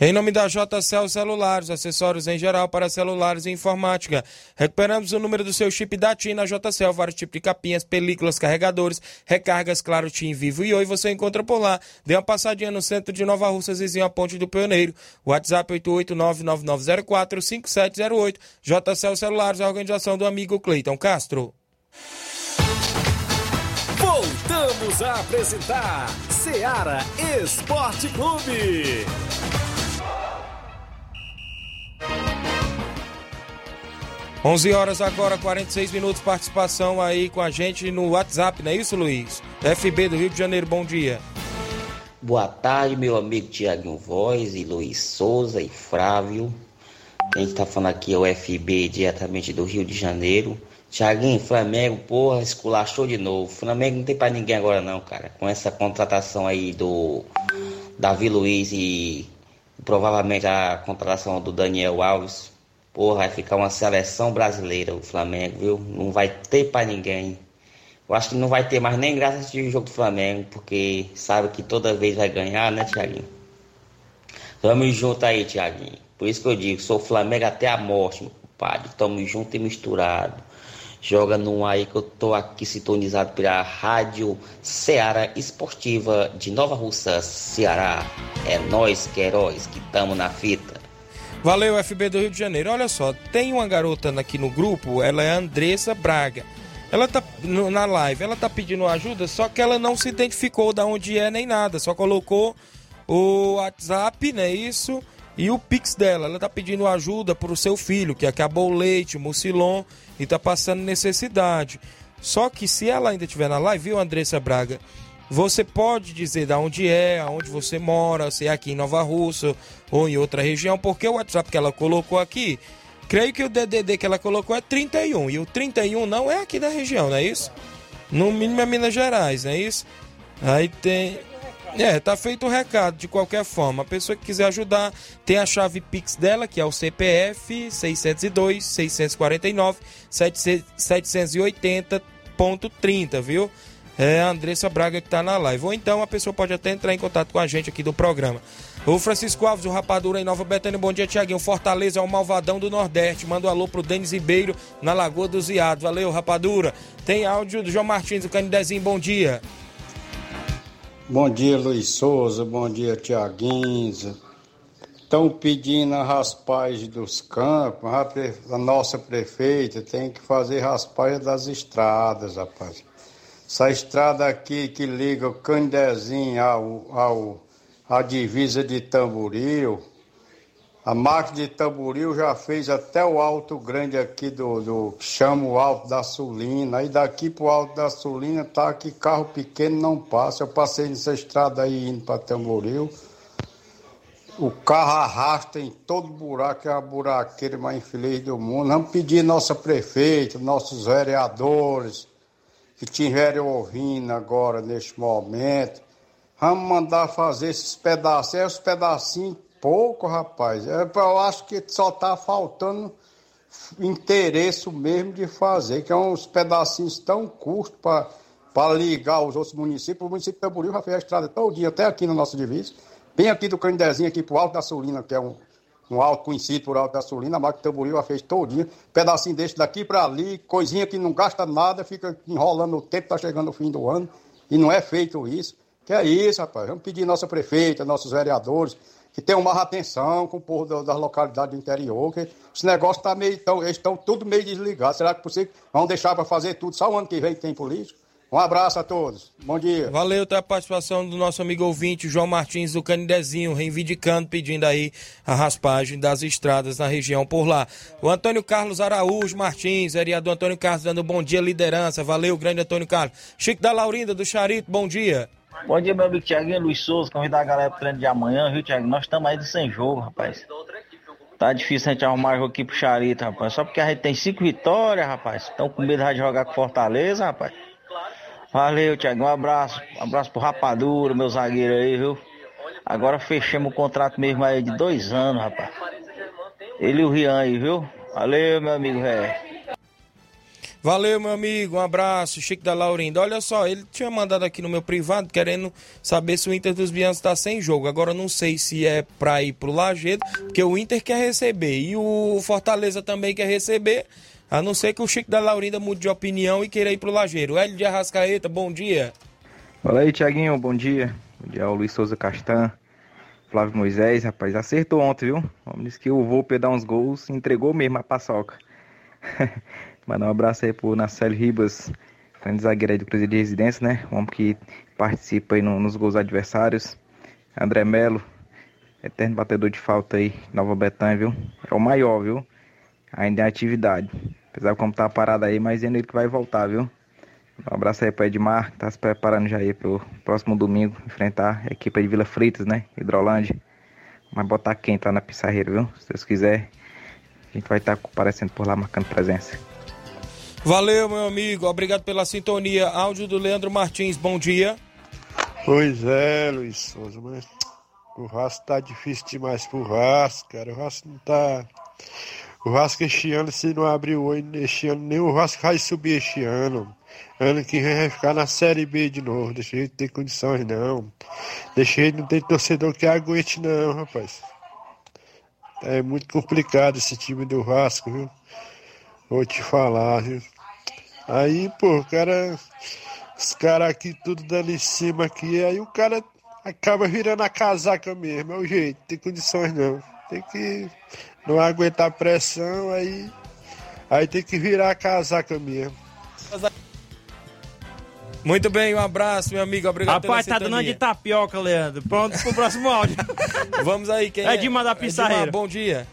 Em nome da JCL Celulares, acessórios em geral para celulares e informática. Recuperamos o número do seu chip da TIM na JCL, vários tipos de capinhas, películas, carregadores, recargas, claro, TIM, Vivo e Oi, você encontra por lá. Dê uma passadinha no centro de Nova Russas, vizinho a Ponte do Pioneiro. WhatsApp 88999045708. JCL Celulares, a organização do amigo Cleiton Castro. Voltamos a apresentar Seara Esporte Clube. 11 horas agora, 46 minutos, participação aí com a gente no WhatsApp, não é isso, Luiz? FB do Rio de Janeiro, bom dia. Boa tarde, meu amigo Tiaguinho Voz e Luiz Souza e Frávio. Quem está falando aqui é o FB diretamente do Rio de Janeiro. Tiaguinho, Flamengo, porra, esculachou de novo. Flamengo não tem pra ninguém agora não, cara. Com essa contratação aí do Davi Luiz e provavelmente a contratação do Daniel Alves. Porra, vai ficar uma seleção brasileira o Flamengo, viu? Não vai ter pra ninguém. Eu acho que não vai ter mais nem graça o jogo do Flamengo, porque sabe que toda vez vai ganhar, né, Tiaguinho? Tamo junto aí, Tiaguinho. Por isso que eu digo, sou Flamengo até a morte, meu compadre. Tamo junto e misturado. Joga num aí que eu tô aqui sintonizado pela Rádio Ceará Esportiva de Nova Russa, Ceará. É nós que heróis que tamo na fita. Valeu, FB do Rio de Janeiro. Olha só, tem uma garota aqui no grupo, ela é Andressa Braga. Ela tá no- na live, ela tá pedindo ajuda, só que ela não se identificou da onde é nem nada, só colocou o WhatsApp, né, isso, e o Pix dela. Ela tá pedindo ajuda pro seu filho, que acabou o leite, o mucilon, e tá passando necessidade. Só que se ela ainda estiver na live, viu, Andressa Braga? Você pode dizer da onde é, aonde você mora, se é aqui em Nova Russa ou em outra região, porque o WhatsApp que ela colocou aqui, creio que o DDD que ela colocou é 31, e o 31 não é aqui da região, não é isso? No mínimo é Minas Gerais, não é isso? Aí tem. É, tá feito o recado de qualquer forma. A pessoa que quiser ajudar, tem a chave Pix dela, que é o CPF 602 649 780.30, viu? É a Andressa Braga que tá na live. Ou então a pessoa pode até entrar em contato com a gente aqui do programa. O Francisco Alves, o Rapadura em Nova Betânia. Bom dia, Tiaguinho. Fortaleza é o malvadão do Nordeste. Manda um alô pro Denis Ribeiro na Lagoa do Ziado. Valeu, Rapadura. Tem áudio do João Martins, do Canidezinho. Bom dia. Bom dia, Luiz Souza. Bom dia, Tiaguinho. Estão pedindo a raspagem dos campos. A nossa prefeita tem que fazer raspagem das estradas, rapaz. Essa estrada aqui que liga o Candezinho ao, ao, à divisa de Tamboril. A máquina de Tamboril já fez até o Alto Grande aqui do, do que chama o Alto da Sulina. Aí daqui pro Alto da Sulina tá que carro pequeno não passa. Eu passei nessa estrada aí indo para Tamboril. O carro arrasta em todo buraco, é a buraqueira mais infeliz do mundo. Vamos pedir nossa prefeita, nossos vereadores, que estiverem ouvindo agora neste momento. Vamos mandar fazer esses pedaços. É os pedacinhos pouco, rapaz. É, eu acho que só está faltando interesse mesmo de fazer, que é uns pedacinhos tão curtos para ligar os outros municípios. O município de Tamboril já fez a estrada todo dia, até aqui no nosso divisa. Bem aqui do Candezinho, aqui pro Alto da Sulina, que é um, um alto conhecido por Alto da Sulina, a máquina Tamboril já fez todinho, pedacinho desse daqui para ali, coisinha que não gasta nada, fica enrolando o tempo, tá chegando o fim do ano, e não é feito isso. Que é isso, rapaz, vamos pedir nossa prefeita, nossos vereadores, que tenham mais atenção com o povo da- das localidades do interior, que esse negócio tá meio, tão, eles estão tudo meio desligados, será que possível vão deixar para fazer tudo só o ano que vem que tem político? Um abraço a todos, bom dia. Valeu, tá a participação do nosso amigo ouvinte, João Martins do Canidezinho, reivindicando, pedindo aí a raspagem das estradas na região por lá. O Antônio Carlos Araújo Martins, vereador Antônio Carlos, dando bom dia, liderança. Valeu, grande Antônio Carlos. Chico da Laurinda, do Charito, bom dia. Bom dia, meu amigo Tiaguinho Luiz Souza. Convidar a galera pro treino de amanhã, viu, Tiago? Nós estamos aí sem jogo, rapaz. Tá difícil a gente arrumar jogo aqui pro Charito, rapaz. Só porque a gente tem cinco vitórias, rapaz. Estão com medo de jogar com Fortaleza, rapaz. Valeu, Tiago. Um abraço. Um abraço pro Rapadura, meu zagueiro aí, viu? Agora fechamos o contrato mesmo aí de dois anos, rapaz. Ele e o Rian aí, viu? Valeu, meu amigo, velho. Valeu, meu amigo, um abraço, Chico da Laurinda. Olha só, ele tinha mandado aqui no meu privado querendo saber se o Inter dos Bianos está sem jogo. Agora não sei se é pra ir pro Lagedo, porque o Inter quer receber e o Fortaleza também quer receber. A não ser que o Chico da Laurinda mude de opinião e queira ir pro Lageiro. Hélio de Arrascaeta, bom dia. Fala aí, Tiaguinho, bom dia. Bom dia ao Luiz Souza Castan, Flávio Moisés, rapaz, acertou ontem, viu? Homem disse que o Volpe dar uns gols, entregou mesmo a paçoca. *laughs* Mandar um abraço aí pro Nacélio Ribas, grande zagueiro aí do Cruzeiro de Residência, né? Um homem que participa aí no- nos gols adversários. André Melo, eterno batedor de falta aí, Nova Betânia, viu? É o maior, viu? Ainda em atividade. Apesar de como tá parado aí, mas ainda ele que vai voltar, viu? Um abraço aí pro Edmar, que tá se preparando já aí pro próximo domingo enfrentar a equipe de Vila Fritas, né? Hidrolândia. Mas botar quem tá na pissarreira, viu? Se Deus quiser, a gente vai estar comparecendo por lá marcando presença. Valeu, meu amigo, obrigado pela sintonia. Áudio do Leandro Martins, bom dia. Pois é, Luiz Souza, mas o Vasco tá difícil demais pro Vasco, cara. O Vasco não tá. O Vasco este ano, se não abrir o olho este ano, nem o Vasco vai subir este ano. Ano que vem vai ficar na Série B de novo. Deixa ele ter condições, não. Deixa ele não ter torcedor que aguente, não, rapaz. É muito complicado esse time do Vasco, viu? Vou te falar, viu? Aí, pô, o cara. Os caras aqui tudo dando em cima aqui, aí o cara acaba virando a casaca mesmo, é o jeito, tem condições não. Tem que não aguentar pressão, aí. Aí tem que virar a casaca mesmo. Muito bem, um abraço, meu amigo, obrigado Rapaz, pela tá dando de tapioca, Leandro. Pronto pro próximo áudio. *laughs* Vamos aí, quem É Edmar da Pissarreira. Bom dia.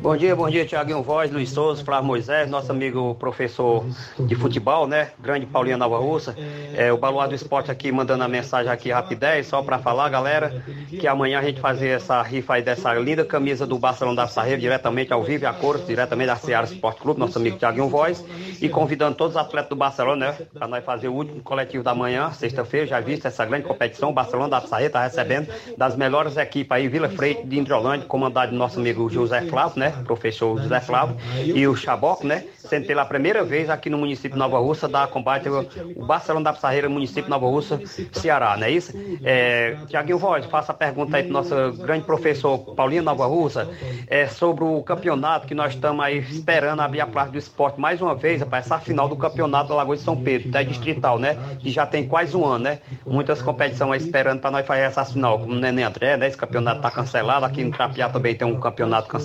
Bom dia, bom dia, Tiaguinho Voz, Luiz Souza, Flávio Moisés, nosso amigo professor de futebol, né? Grande Paulinho Nova Russa. É, o Baluar do Esporte aqui mandando a mensagem aqui rapidez, só para falar, galera, que amanhã a gente fazer essa rifa aí dessa linda camisa do Barcelona da Sarreira, diretamente ao vivo e a cores, diretamente da Seara Esporte Clube, nosso amigo Tiaguinho Voz, e convidando todos os atletas do Barcelona, né? Para nós fazer o último coletivo da manhã, sexta-feira, já visto essa grande competição, o Barcelona da Sarreira está recebendo das melhores equipes aí, Vila Freire de Indrolândia, comandado do nosso amigo José Flávio, né? Professor José Flávio, e o Chaboc, né? Sendo pela primeira vez aqui no município de Nova Russa, da combate o o Barcelona da Pissarreira, município de Nova Russa, Ceará, não é isso? É, Tiaguinho Voz, faça a pergunta aí pro nosso grande professor Paulinho Nova Russa, é, sobre o campeonato que nós estamos aí esperando abrir a placa do esporte mais uma vez, rapaz, essa final do campeonato da Lagoa de São Pedro, da distrital, né? Que já tem quase um ano, né? Muitas competições aí esperando para nós fazer essa final, como o Neném André, né? Esse campeonato tá cancelado, aqui no Trapiá também tem um campeonato cancelado.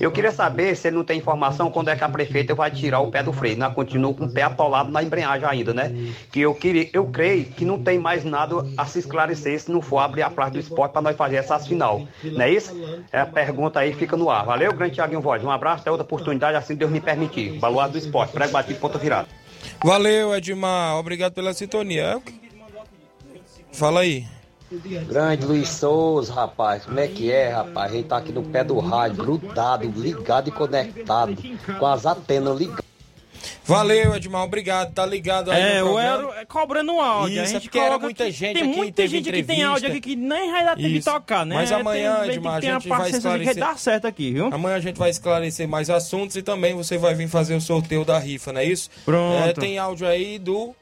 Eu queria saber se ele não tem informação quando é que a prefeita vai tirar o pé do freio, né? Continua com o pé atolado na embreagem ainda, né? Que eu queria, eu creio que não tem mais nada a se esclarecer se não for abrir a placa do esporte para nós fazer essas final. Não é isso? É a pergunta aí, fica no ar. Valeu, grande Tiaguinho Voz. Um abraço, até outra oportunidade, assim Deus me permitir. Baluar do esporte, prego batido, ponta virada. Valeu, Edmar, obrigado pela sintonia. Fala aí. Grande Luiz Souza, rapaz, como é que é, rapaz? A gente tá aqui no pé do rádio, grudado, ligado e conectado, com as antenas ligadas. Valeu, Edmar, obrigado, tá ligado aí É, no o programa. Ero é cobrando um áudio. Isso, a é gente porque era muita aqui- gente Tem aqui, muita gente aqui que tem entrevista. áudio aqui que nem vai dar tempo de tocar, né? Mas amanhã, tem, Edmar, a tem gente vai esclarecer. que dar certo aqui, viu? Amanhã a gente vai esclarecer mais assuntos e também você vai vir fazer o sorteio da rifa, não é isso? Pronto. É, tem áudio aí do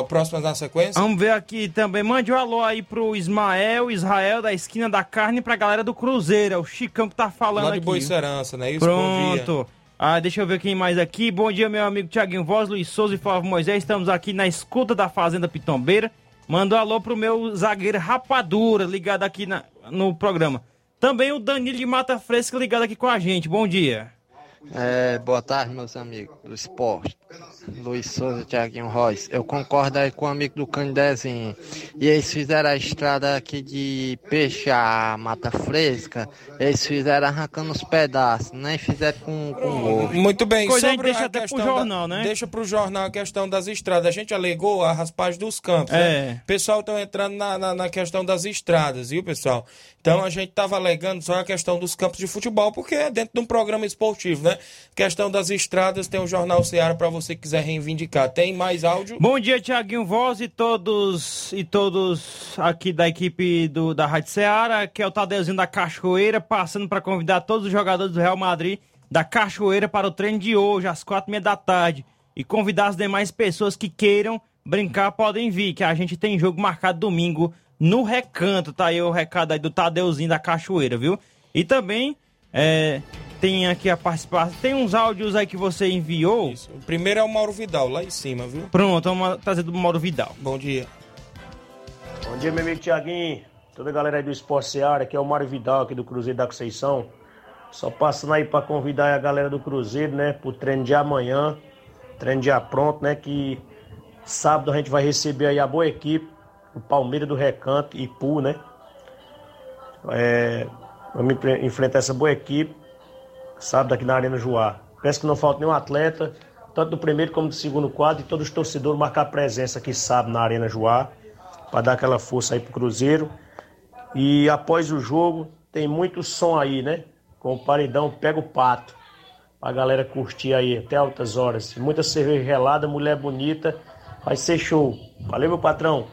A próxima na sequência? Vamos ver aqui também. Mande um alô aí pro Ismael, Israel, da esquina da carne, pra galera do Cruzeiro. É o Chicão que tá falando Lá de aqui. Boicerança, né? Isso, bom dia. Pronto. Ah, deixa eu ver quem mais aqui. Bom dia, meu amigo Tiaguinho Voz, Luiz Souza e Flávio Moisés. Estamos aqui na escuta da Fazenda Pitombeira. Manda um alô pro meu zagueiro Rapadura, ligado aqui na- no programa. Também o Danilo de Mata Fresca ligado aqui com a gente. Bom dia. É, boa tarde, meus amigos do esporte. Luiz Souza, Thiaguinho Royce. Eu concordo aí com o amigo do Candezinho. E eles fizeram a estrada aqui de peixe a mata fresca. Eles fizeram arrancando os pedaços, nem fizeram com, com ovo. Muito bem, Coisa aí sobre deixa a até pro jornal, da, né? Deixa pro jornal a questão das estradas. A gente alegou a raspagem dos campos, É. né? O pessoal tá entrando na, na, na questão das estradas, viu, pessoal? Então a gente tava alegando só a questão dos campos de futebol, porque é dentro de um programa esportivo, né? Questão das estradas, tem o Jornal Seara para você que quiser reivindicar. Tem mais áudio? Bom dia, Tiaguinho Voz e todos e todos aqui da equipe do, da Rádio Ceará, que é o Tadeuzinho da Cachoeira, passando para convidar todos os jogadores do Real Madrid da Cachoeira para o treino de hoje, às quatro e meia da tarde. E convidar as demais pessoas que queiram brincar, podem vir, que a gente tem jogo marcado domingo no Recanto. Tá aí o recado aí do Tadeuzinho da Cachoeira, viu? E também é, tem aqui a participação. Tem uns áudios aí que você enviou. O primeiro é o Mauro Vidal, lá em cima, viu? Pronto, vamos trazer do Mauro Vidal. Bom dia. Bom dia, meu amigo Tiaguinho. Toda a galera aí do Esporte Seara, aqui é o Mário Vidal, aqui do Cruzeiro da Conceição. Só passando aí para convidar a galera do Cruzeiro, né, pro treino de amanhã. Treino já pronto, né, que sábado a gente vai receber aí a boa equipe, o Palmeiras do Recanto e Pu, né. É, vamos enfrentar essa boa equipe sábado aqui na Arena Joá. Peço que não falte nenhum atleta, tanto do primeiro como do segundo quadro, e todos os torcedores marcar presença aqui sábado na Arena Joá, para dar aquela força aí pro Cruzeiro. E após o jogo, tem muito som aí, né? Com o paredão Pega o Pato. Pra galera curtir aí até altas horas. Muita cerveja gelada, mulher bonita. Vai ser show. Valeu, meu patrão.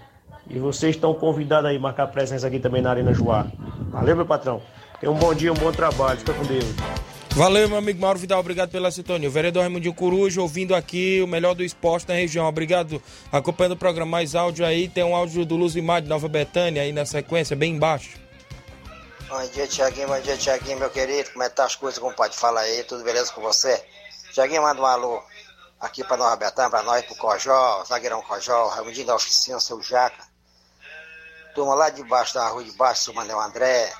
E vocês estão convidados aí a marcar presença aqui também na Arena Joá. Valeu, meu patrão. Tenha um bom dia, um bom trabalho. Fica com Deus. Valeu, meu amigo Mauro Vidal, obrigado pela sintonia. O vereador Raimundinho Coruja ouvindo aqui o melhor do esporte na região. Obrigado, acompanhando o programa. Mais áudio aí, tem um áudio do Luz Imar de Nova Betânia aí na sequência, bem embaixo. Bom dia, Tiaguinho. Bom dia, Tiaguinho, meu querido. Como é que tá as coisas, compadre? Fala aí, tudo beleza com você? Tiaguinho, manda um alô aqui pra Nova Betânia, pra nós, pro Cojó, zagueirão Cojó, Raimundinho da Oficina, seu Jaca. Turma lá de baixo, da rua de baixo, seu Manel André.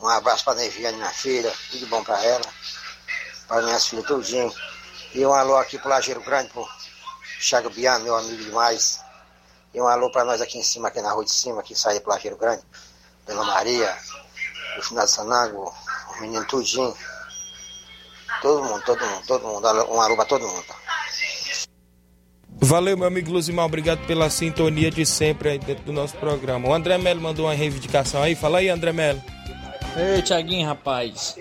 Um abraço pra Neviane, minha filha. Tudo bom pra ela. Para minhas filhas, tudinho. E um alô aqui pro Lajeiro Grande, pro Chago Biano, meu amigo demais. E um alô pra nós aqui em cima, aqui na rua de cima, que sai pro Lajeiro Grande. Dona Maria, o final de Sanago, o menino tudinho. Todo mundo, todo mundo, todo mundo. Um alô pra todo mundo. Valeu, meu amigo Luzimar, obrigado pela sintonia de sempre aí dentro do nosso programa. O André Melo mandou uma reivindicação aí. Fala aí, André Melo. Ei, Tiaguinho, rapaz.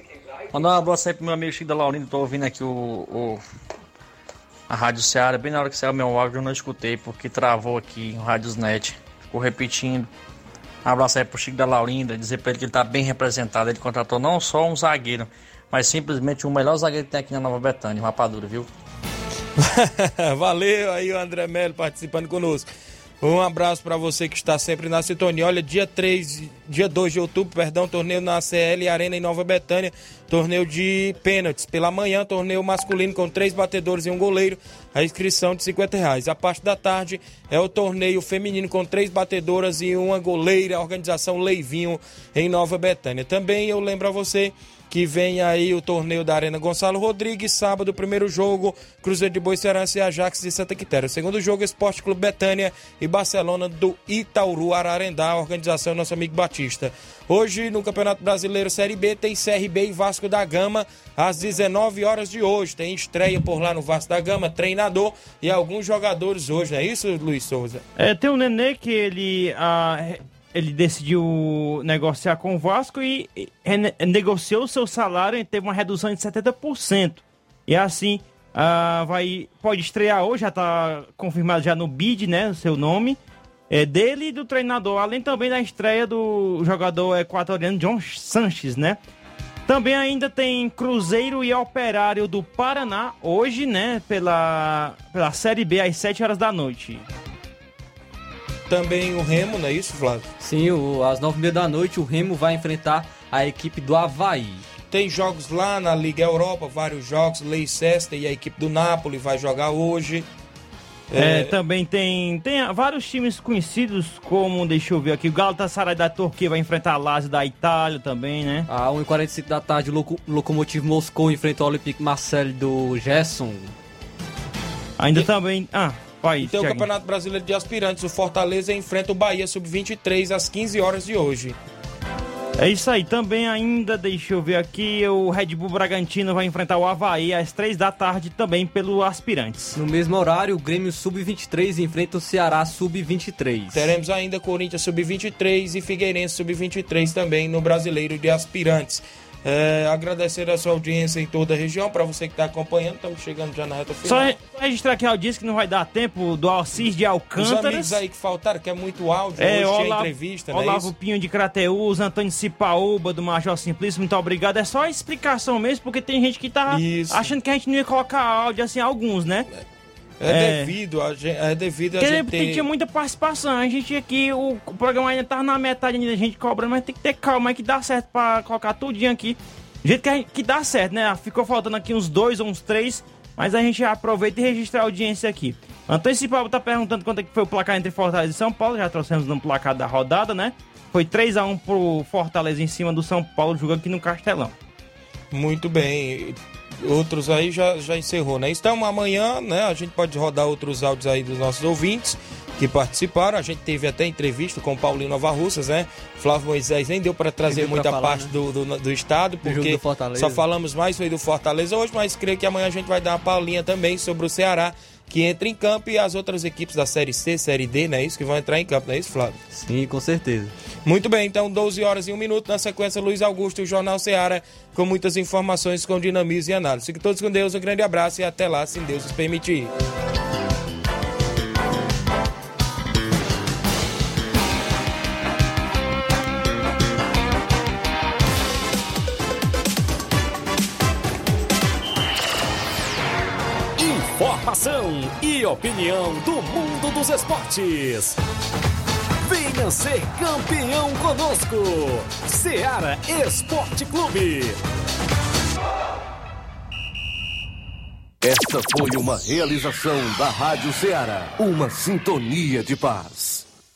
Mandar um abraço aí pro meu amigo Chico da Laurindo. Tô ouvindo aqui o, o- a Rádio Seara. Bem na hora que saiu meu áudio, eu não escutei porque travou aqui o Rádios Net. Ficou repetindo. Um abraço aí pro Chico da Laurinda. Dizer pra ele que ele tá bem representado. Ele contratou não só um zagueiro, mas simplesmente o melhor zagueiro que tem aqui na Nova Betânia, rapadura, viu? *laughs* Valeu aí o André Melo participando conosco. Um abraço para você que está sempre na sintonia. Olha, dia 3, dia 2 de outubro, perdão, torneio na CL Arena em Nova Betânia, torneio de pênaltis. Pela manhã, torneio masculino com três batedores e um goleiro, a inscrição de 50 reais. A parte da tarde é o torneio feminino com três batedoras e uma goleira, a organização Leivinho em Nova Betânia. Também eu lembro a você que vem aí o torneio da Arena Gonçalo Rodrigues, sábado, primeiro jogo, Cruzeiro de Boicerança e Ajax de Santa Quitéria. Segundo jogo, Esporte Clube Betânia e Barcelona do Itauru Ararendá, organização nosso amigo Batista. Hoje, no Campeonato Brasileiro Série B, tem CRB e Vasco da Gama, às 19 horas de hoje. Tem estreia por lá no Vasco da Gama, treinador e alguns jogadores hoje, não é isso, Luiz Souza? É, tem o Nenê que ele, ah, ele decidiu negociar com o Vasco e, negociou o seu salário e teve uma redução de 70%. E assim, ah, vai, pode estrear hoje, já está confirmado já no bid, né, o seu nome. É dele e do treinador, além também da estreia do jogador equatoriano John Sanches, né? Também ainda tem Cruzeiro e Operário do Paraná, hoje, né, pela, pela Série B, às 7 horas da noite. Também o Remo, não é isso, Flávio? Sim, o, às 9h30 da noite o Remo vai enfrentar a equipe do Havaí. Tem jogos lá na Liga Europa, vários jogos. Leicester e a equipe do Napoli vai jogar hoje. É, também tem, tem vários times conhecidos, como, deixa eu ver aqui, o Galatasaray da Turquia vai enfrentar a Lazio da Itália também, né? À 1h45 da tarde, o Loco, Lokomotiv Moscou enfrenta o Olympique Marseille do Gerson. Ainda também... Ah, vai, E tem o. Campeonato Brasileiro de Aspirantes. O Fortaleza enfrenta o Bahia Sub-23 às 15 horas de hoje. É isso aí, também ainda, deixa eu ver aqui, o Red Bull Bragantino vai enfrentar o Havaí às 3 da tarde também pelo Aspirantes. No mesmo horário, o Grêmio Sub-23 enfrenta o Ceará Sub-23. Teremos ainda Corinthians Sub-23 e Figueirense Sub-23 também no Brasileiro de Aspirantes. É, agradecer a sua audiência em toda a região, para você que está acompanhando, estamos chegando já na reta Só final. re- registrar aqui a audiência que não vai dar tempo do Alcis de Os Alcântaras. amigos aí que faltaram, que é muito áudio, É, hoje Olavo, entrevista, não é Olavo isso? Pinho de Crateús, Antônio Cipaúba do Major Simplício, muito obrigado. É só a explicação mesmo, porque tem gente que tá achando que a gente não ia colocar áudio, assim, alguns, né? É, devido a gente, é devido a Porque gente ter... tinha muita participação. A gente aqui, o, programa ainda tá na metade ainda, a gente cobrando, mas tem que ter calma aí que dá certo pra colocar tudinho aqui. Do jeito que, gente- que dá certo, né? Ficou faltando aqui uns dois ou uns três, mas a gente aproveita e registra a audiência aqui. Antônio Cipalvo tá perguntando quanto é que foi o placar entre Fortaleza e São Paulo, já trouxemos no placar da rodada, né? Foi 3 a 1 pro Fortaleza em cima do São Paulo, jogando aqui no Castelão. Muito bem. Outros aí já, já encerrou, né? Então amanhã, né, a gente pode rodar outros áudios aí dos nossos ouvintes que participaram. A gente teve até entrevista com o Paulinho Nova Russas, né? Flávio Moisés nem deu para trazer deu muita falar, parte né? do, do, do estado, porque do só falamos mais foi do Fortaleza hoje, mas creio que amanhã a gente vai dar uma paulinha também sobre o Ceará, que entra em campo e as outras equipes da Série C, Série D, não é isso? Que vão entrar em campo, não é isso, Flávio? Sim, com certeza. Muito bem, então 12 horas e 1 minuto. Na sequência, Luiz Augusto e o Jornal Seara, com muitas informações com dinamismo e análise. Fiquem todos com Deus, um grande abraço e até lá, se Deus nos permitir. Informação e opinião do mundo dos esportes. Venha ser campeão conosco. Seara Esporte Clube. Esta foi uma realização da Rádio Ceará, uma sintonia de paz.